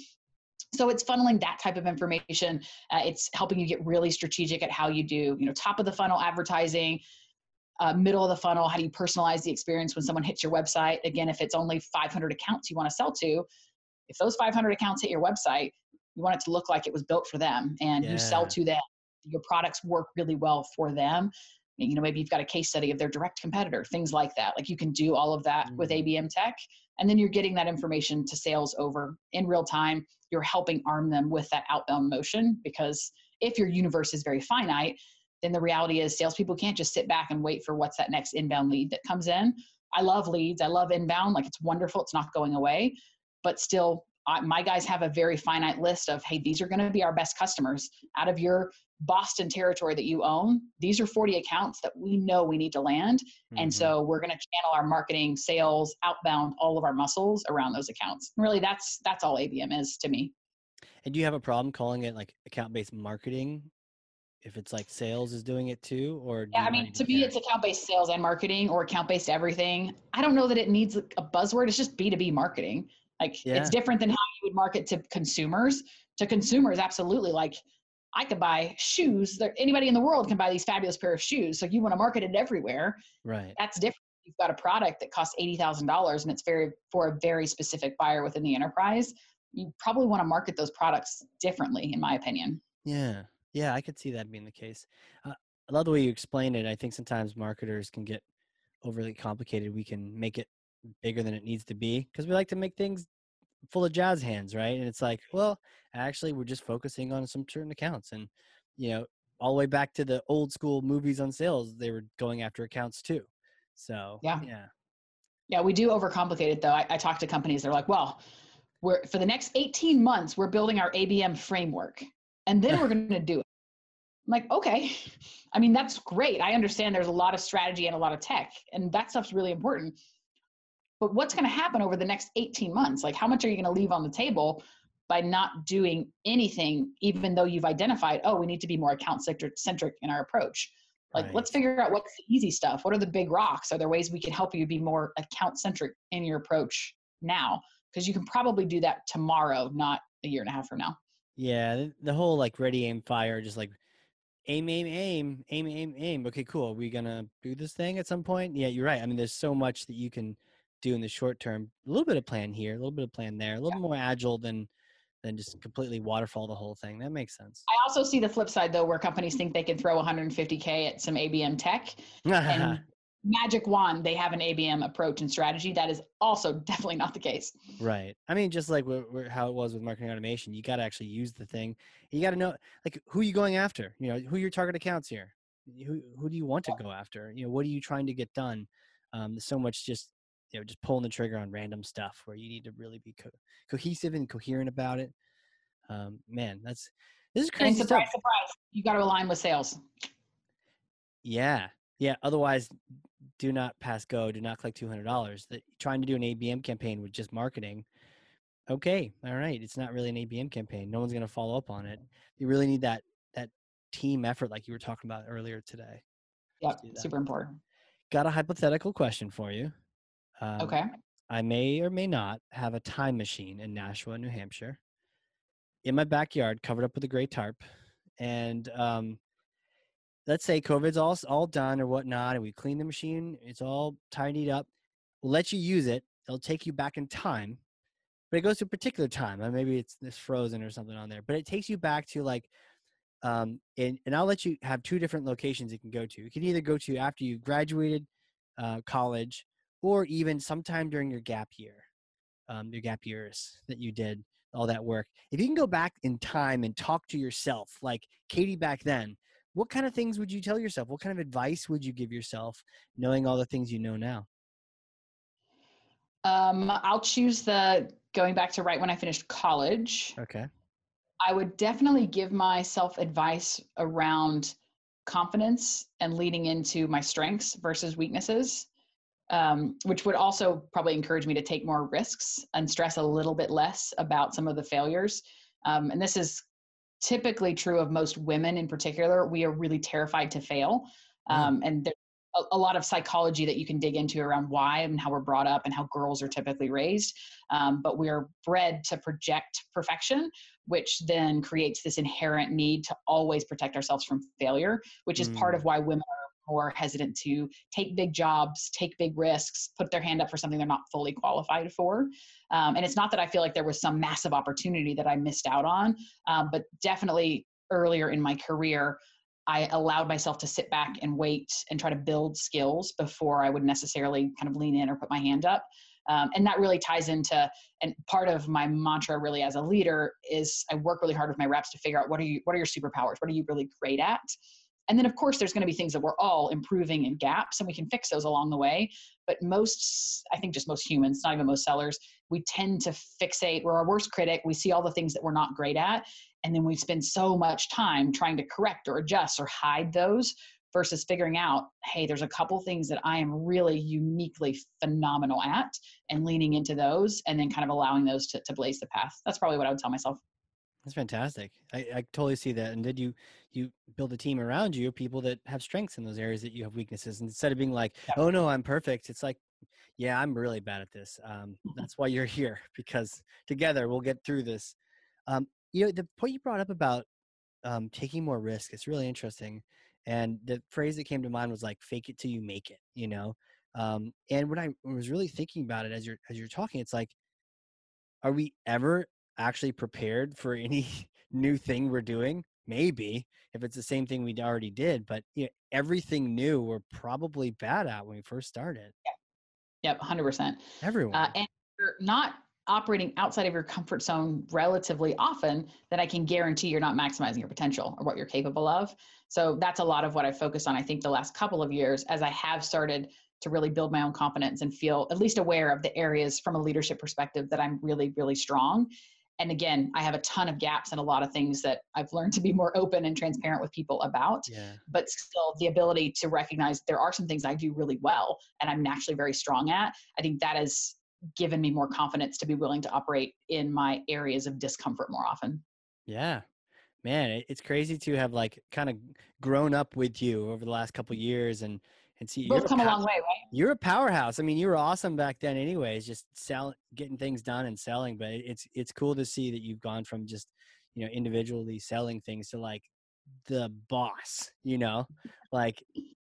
so it's funneling that type of information uh, it's helping you get really strategic at how you do you know top of the funnel advertising uh, middle of the funnel how do you personalize the experience when someone hits your website again if it's only 500 accounts you want to sell to if those 500 accounts hit your website you want it to look like it was built for them and yeah. you sell to them your products work really well for them you know maybe you've got a case study of their direct competitor things like that. Like you can do all of that mm-hmm. with abm tech and then you're getting that information to sales over in real time. You're helping arm them with that outbound motion because if your universe is very finite then the reality is salespeople can't just sit back and wait for what's that next inbound lead that comes in. I love leads. I love inbound. Like it's wonderful. It's not going away. But still I, my guys have a very finite list of hey these are going to be our best customers. Out of your boston territory that you own these are 40 accounts that we know we need to land. Mm-hmm. and so we're going to channel our marketing sales outbound all of our muscles around those accounts. Really that's that's all abm is to me. And do you have a problem calling it like account-based marketing if it's like sales is doing it too or yeah i mean to me it's account-based sales and marketing or account-based everything. I don't know that it needs a buzzword. It's just b2b marketing like yeah. it's different than how you would market to consumers. To consumers, absolutely. Like I could buy shoes. There, anybody in the world can buy these fabulous pair of shoes. So you want to market it everywhere. Right. That's different. You've got a product that costs eighty thousand dollars and it's very for a very specific buyer within the enterprise. You probably want to market those products differently, in my opinion. Yeah, yeah, I could see that being the case. Uh, I love the way you explain it. I think sometimes marketers can get overly complicated. We can make it bigger than it needs to be because we like to make things full of jazz hands, right? And it's like, well, actually, we're just focusing on some certain accounts, and you know, all the way back to the old school movies on sales, they were going after accounts too. So yeah, yeah, yeah. We do overcomplicate it though. I, I talk to companies; they're like, well, we're for the next 18 months, we're building our ABM framework, and then we're [LAUGHS] going to do it. I'm like, okay. [LAUGHS] I mean, that's great. I understand there's a lot of strategy and a lot of tech, and that stuff's really important but what's going to happen over the next 18 months? Like how much are you going to leave on the table by not doing anything even though you've identified oh we need to be more account centric in our approach? Like right. let's figure out what's the easy stuff. What are the big rocks? Are there ways we can help you be more account centric in your approach now? Because you can probably do that tomorrow not a year and a half from now. Yeah the whole like ready aim fire just like aim aim aim aim aim aim. Okay cool. Are we gonna do this thing at some point? Yeah you're right. I mean there's so much that you can do in the short term. A little bit of plan here, a little bit of plan there, a little yeah. more agile than than just completely waterfall the whole thing. That makes sense. I also see the flip side though, where companies think they can throw 150k at some ABM tech and [LAUGHS] magic wand they have an ABM approach and strategy. That is also [LAUGHS] definitely not the case. Right. I mean, just like how it was with marketing automation, you got to actually use the thing. You got to know like who are you going after. You know, who your target accounts here. Who who do you want to go after? You know, what are you trying to get done? Um, so much just you know just pulling the trigger on random stuff where you need to really be co- cohesive and coherent about it. Um, man that's this is crazy and surprise stuff. surprise you got to align with sales. Yeah yeah otherwise do not pass go do not collect $200 that trying to do an abm campaign with just marketing okay all right it's not really an abm campaign no one's going to follow up on it. You really need that that team effort like you were talking about earlier today yeah super important. Got a hypothetical question for you um, okay. I may or may not have a time machine in Nashua, New Hampshire, in my backyard, covered up with a gray tarp, and um, let's say COVID's all all done or whatnot, and we clean the machine, it's all tidied up. We'll let you use it. It'll take you back in time, but it goes to a particular time. Uh, maybe it's this frozen or something on there, but it takes you back to like, um, and and I'll let you have two different locations you can go to. You can either go to after you graduated uh, college or even sometime during your gap year, um, your gap years that you did all that work. If you can go back in time and talk to yourself, like Catie back then, what kind of things would you tell yourself? What kind of advice would you give yourself, knowing all the things you know now? Um, I'll choose the going back to right when I finished college. Okay. I would definitely give myself advice around confidence and leading into my strengths versus weaknesses um, which would also probably encourage me to take more risks and stress a little bit less about some of the failures. Um, and this is typically true of most women in particular. We are really terrified to fail. Mm. Um, and there's a, a, lot of psychology that you can dig into around why and how we're brought up and how girls are typically raised. Um, but we're bred to project perfection, which then creates this inherent need to always protect ourselves from failure, which is mm. part of why women are more hesitant to take big jobs, take big risks, put their hand up for something they're not fully qualified for. Um, and it's not that I feel like there was some massive opportunity that I missed out on, um, but definitely earlier in my career, I allowed myself to sit back and wait and try to build skills before I would necessarily kind of lean in or put my hand up. Um, and that really ties into and part of my mantra really as a leader is I work really hard with my reps to figure out what are you what are your superpowers what are you really great at and then, of course, there's going to be things that we're all improving in gaps, and we can fix those along the way. But most, I think, just most humans, not even most sellers, we tend to fixate. We're our worst critic. We see all the things that we're not great at, and then we spend so much time trying to correct or adjust or hide those versus figuring out, hey, there's a couple things that I am really uniquely phenomenal at, and leaning into those, and then kind of allowing those to, to blaze the path. That's probably what I would tell myself. That's fantastic. I, I totally see that. And did you you build a team around you, people that have strengths in those areas that you have weaknesses, and instead of being like, yeah. "Oh no, I'm perfect," it's like, "Yeah, I'm really bad at this." Um, that's why you're [LAUGHS] here because together we'll get through this. Um, you know, the point you brought up about um, taking more risk is really interesting, and the phrase that came to mind was like, "Fake it till you make it." You know, um, and when I was really thinking about it as you're as you're talking, it's like, are we ever actually prepared for any [LAUGHS] new thing we're doing? Maybe if it's the same thing we already did but you know, everything new we're probably bad at when we first started. Yeah. yep 100% everyone uh, and you're not operating outside of your comfort zone relatively often then i can guarantee you're not maximizing your potential or what you're capable of. So that's a lot of what i focused on i think the last couple of years as i have started to really build my own confidence and feel at least aware of the areas from a leadership perspective that i'm really really strong and again i have a ton of gaps and a lot of things that i've learned to be more open and transparent with people about yeah. but still the ability to recognize there are some things i do really well and i'm naturally very strong at i think that has given me more confidence to be willing to operate in my areas of discomfort more often yeah man it's crazy to have like kind of grown up with you over the last couple years and and see, both come a, a long way, right? You're a powerhouse. I mean, you were awesome back then, anyways. Just selling, getting things done and selling. But it's it's cool to see that you've gone from just you know individually selling things to like the boss. You know, like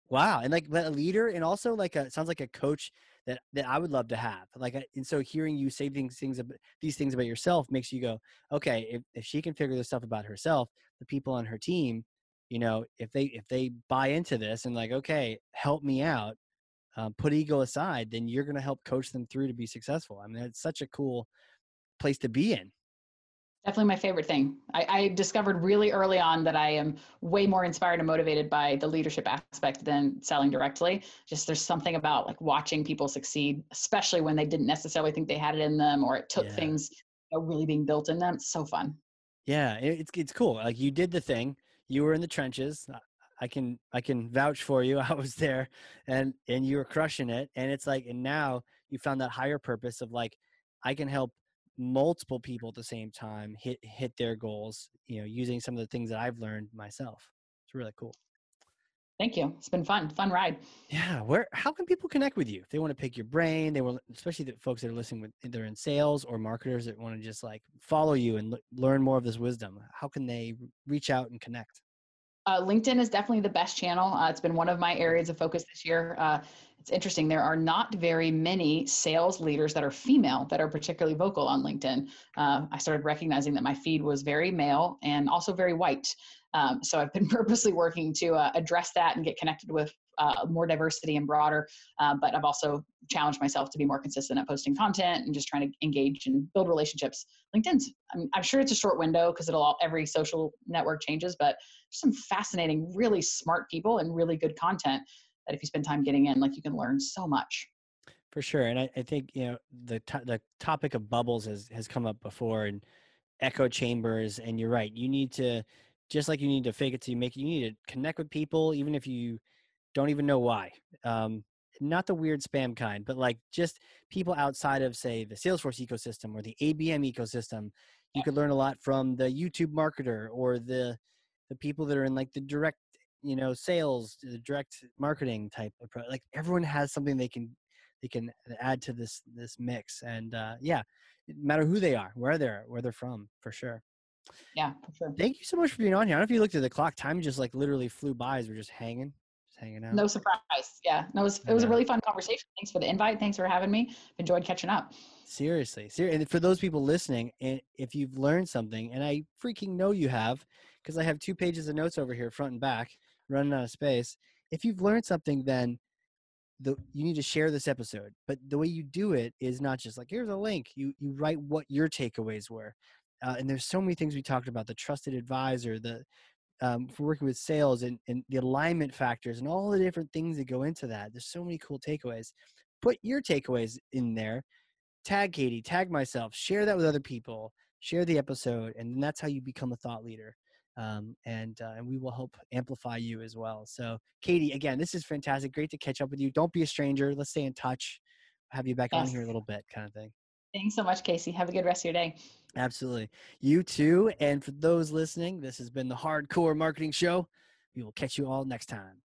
wow, and like a leader, and also like a sounds like a coach that that I would love to have. Like, and so hearing you say things things about these things about yourself makes you go, okay, if if she can figure this stuff about herself, the people on her team you know if they if they buy into this and like okay help me out um, put ego aside then you're going to help coach them through to be successful. I mean it's such a cool place to be in. Definitely my favorite thing. I, I, discovered really early on that i am way more inspired and motivated by the leadership aspect than selling directly. Just there's something about like watching people succeed especially when they didn't necessarily think they had it in them or it took yeah. things you know, really being built in them. It's so fun. Yeah it's, it's cool. Like you did the thing you were in the trenches. I can I can vouch for you. [LAUGHS] I was there, and and you were crushing it. And it's like, and now you found that higher purpose of like, I can help multiple people at the same time hit hit their goals. You know, using some of the things that I've learned myself. It's really cool. Thank you. It's been fun, fun ride. Yeah. Where? How can people connect with you if they want to pick your brain? They will, especially the folks that are listening with they're in sales or marketers that want to just like follow you and l- learn more of this wisdom. How can they reach out and connect? Uh, LinkedIn is definitely the best channel. Uh, it's been one of my areas of focus this year. Uh, it's interesting. There are not very many sales leaders that are female that are particularly vocal on LinkedIn. Uh, I started recognizing that my feed was very male and also very white. Um, so I've been [LAUGHS] purposely working to uh, address that and get connected with uh, more diversity and broader. Uh, but I've also challenged myself to be more consistent at posting content and just trying to engage and build relationships. LinkedIn's, I'm, I'm sure it's a short window because it'll all, every social network changes, but some fascinating, really smart people and really good content that if you spend time getting in, like you can learn so much. For sure, and I, I think you know the to- the topic of bubbles has has come up before and echo chambers, and you're right. You need to just like you need to fake it till you make it. You need to connect with people, even if you don't even know why. Um, not the weird spam kind, but like just people outside of say the Salesforce ecosystem or the ABM ecosystem. You could learn a lot from the YouTube marketer or the the people that are in like the direct you know sales direct marketing type approach like everyone has something they can they can add to this this mix and uh yeah no matter who they are where they're where they're from for sure. Yeah for sure. Thank you so much for being on here. I don't know if you looked at the clock time just like literally flew by as we're just hanging just hanging out. No surprise yeah. No it was, it was a really fun conversation. Thanks for the invite. Thanks for having me. Enjoyed catching up. Seriously seriously and for those people listening and if you've learned something and i freaking know you have because i have two pages of notes over here front and back running out of space. If you've learned something, then the, you need to share this episode. But the way you do it is not just like here's a link. You you write what your takeaways were, uh, and there's so many things we talked about: the trusted advisor, the um, for working with sales, and, and the alignment factors, and all the different things that go into that. There's so many cool takeaways. Put your takeaways in there. Tag Catie, tag myself, share that with other people, share the episode, and that's how you become a thought leader um, and uh, and we will help amplify you as well. So, Catie, again, this is fantastic. Great to catch up with you. Don't be a stranger. Let's stay in touch. Have you back yes. on here a little bit, kind of thing. Thanks so much, Casey. Have a good rest of your day. Absolutely. You too. And for those listening, this has been the Hard Corps Marketing Show. We will catch you all next time.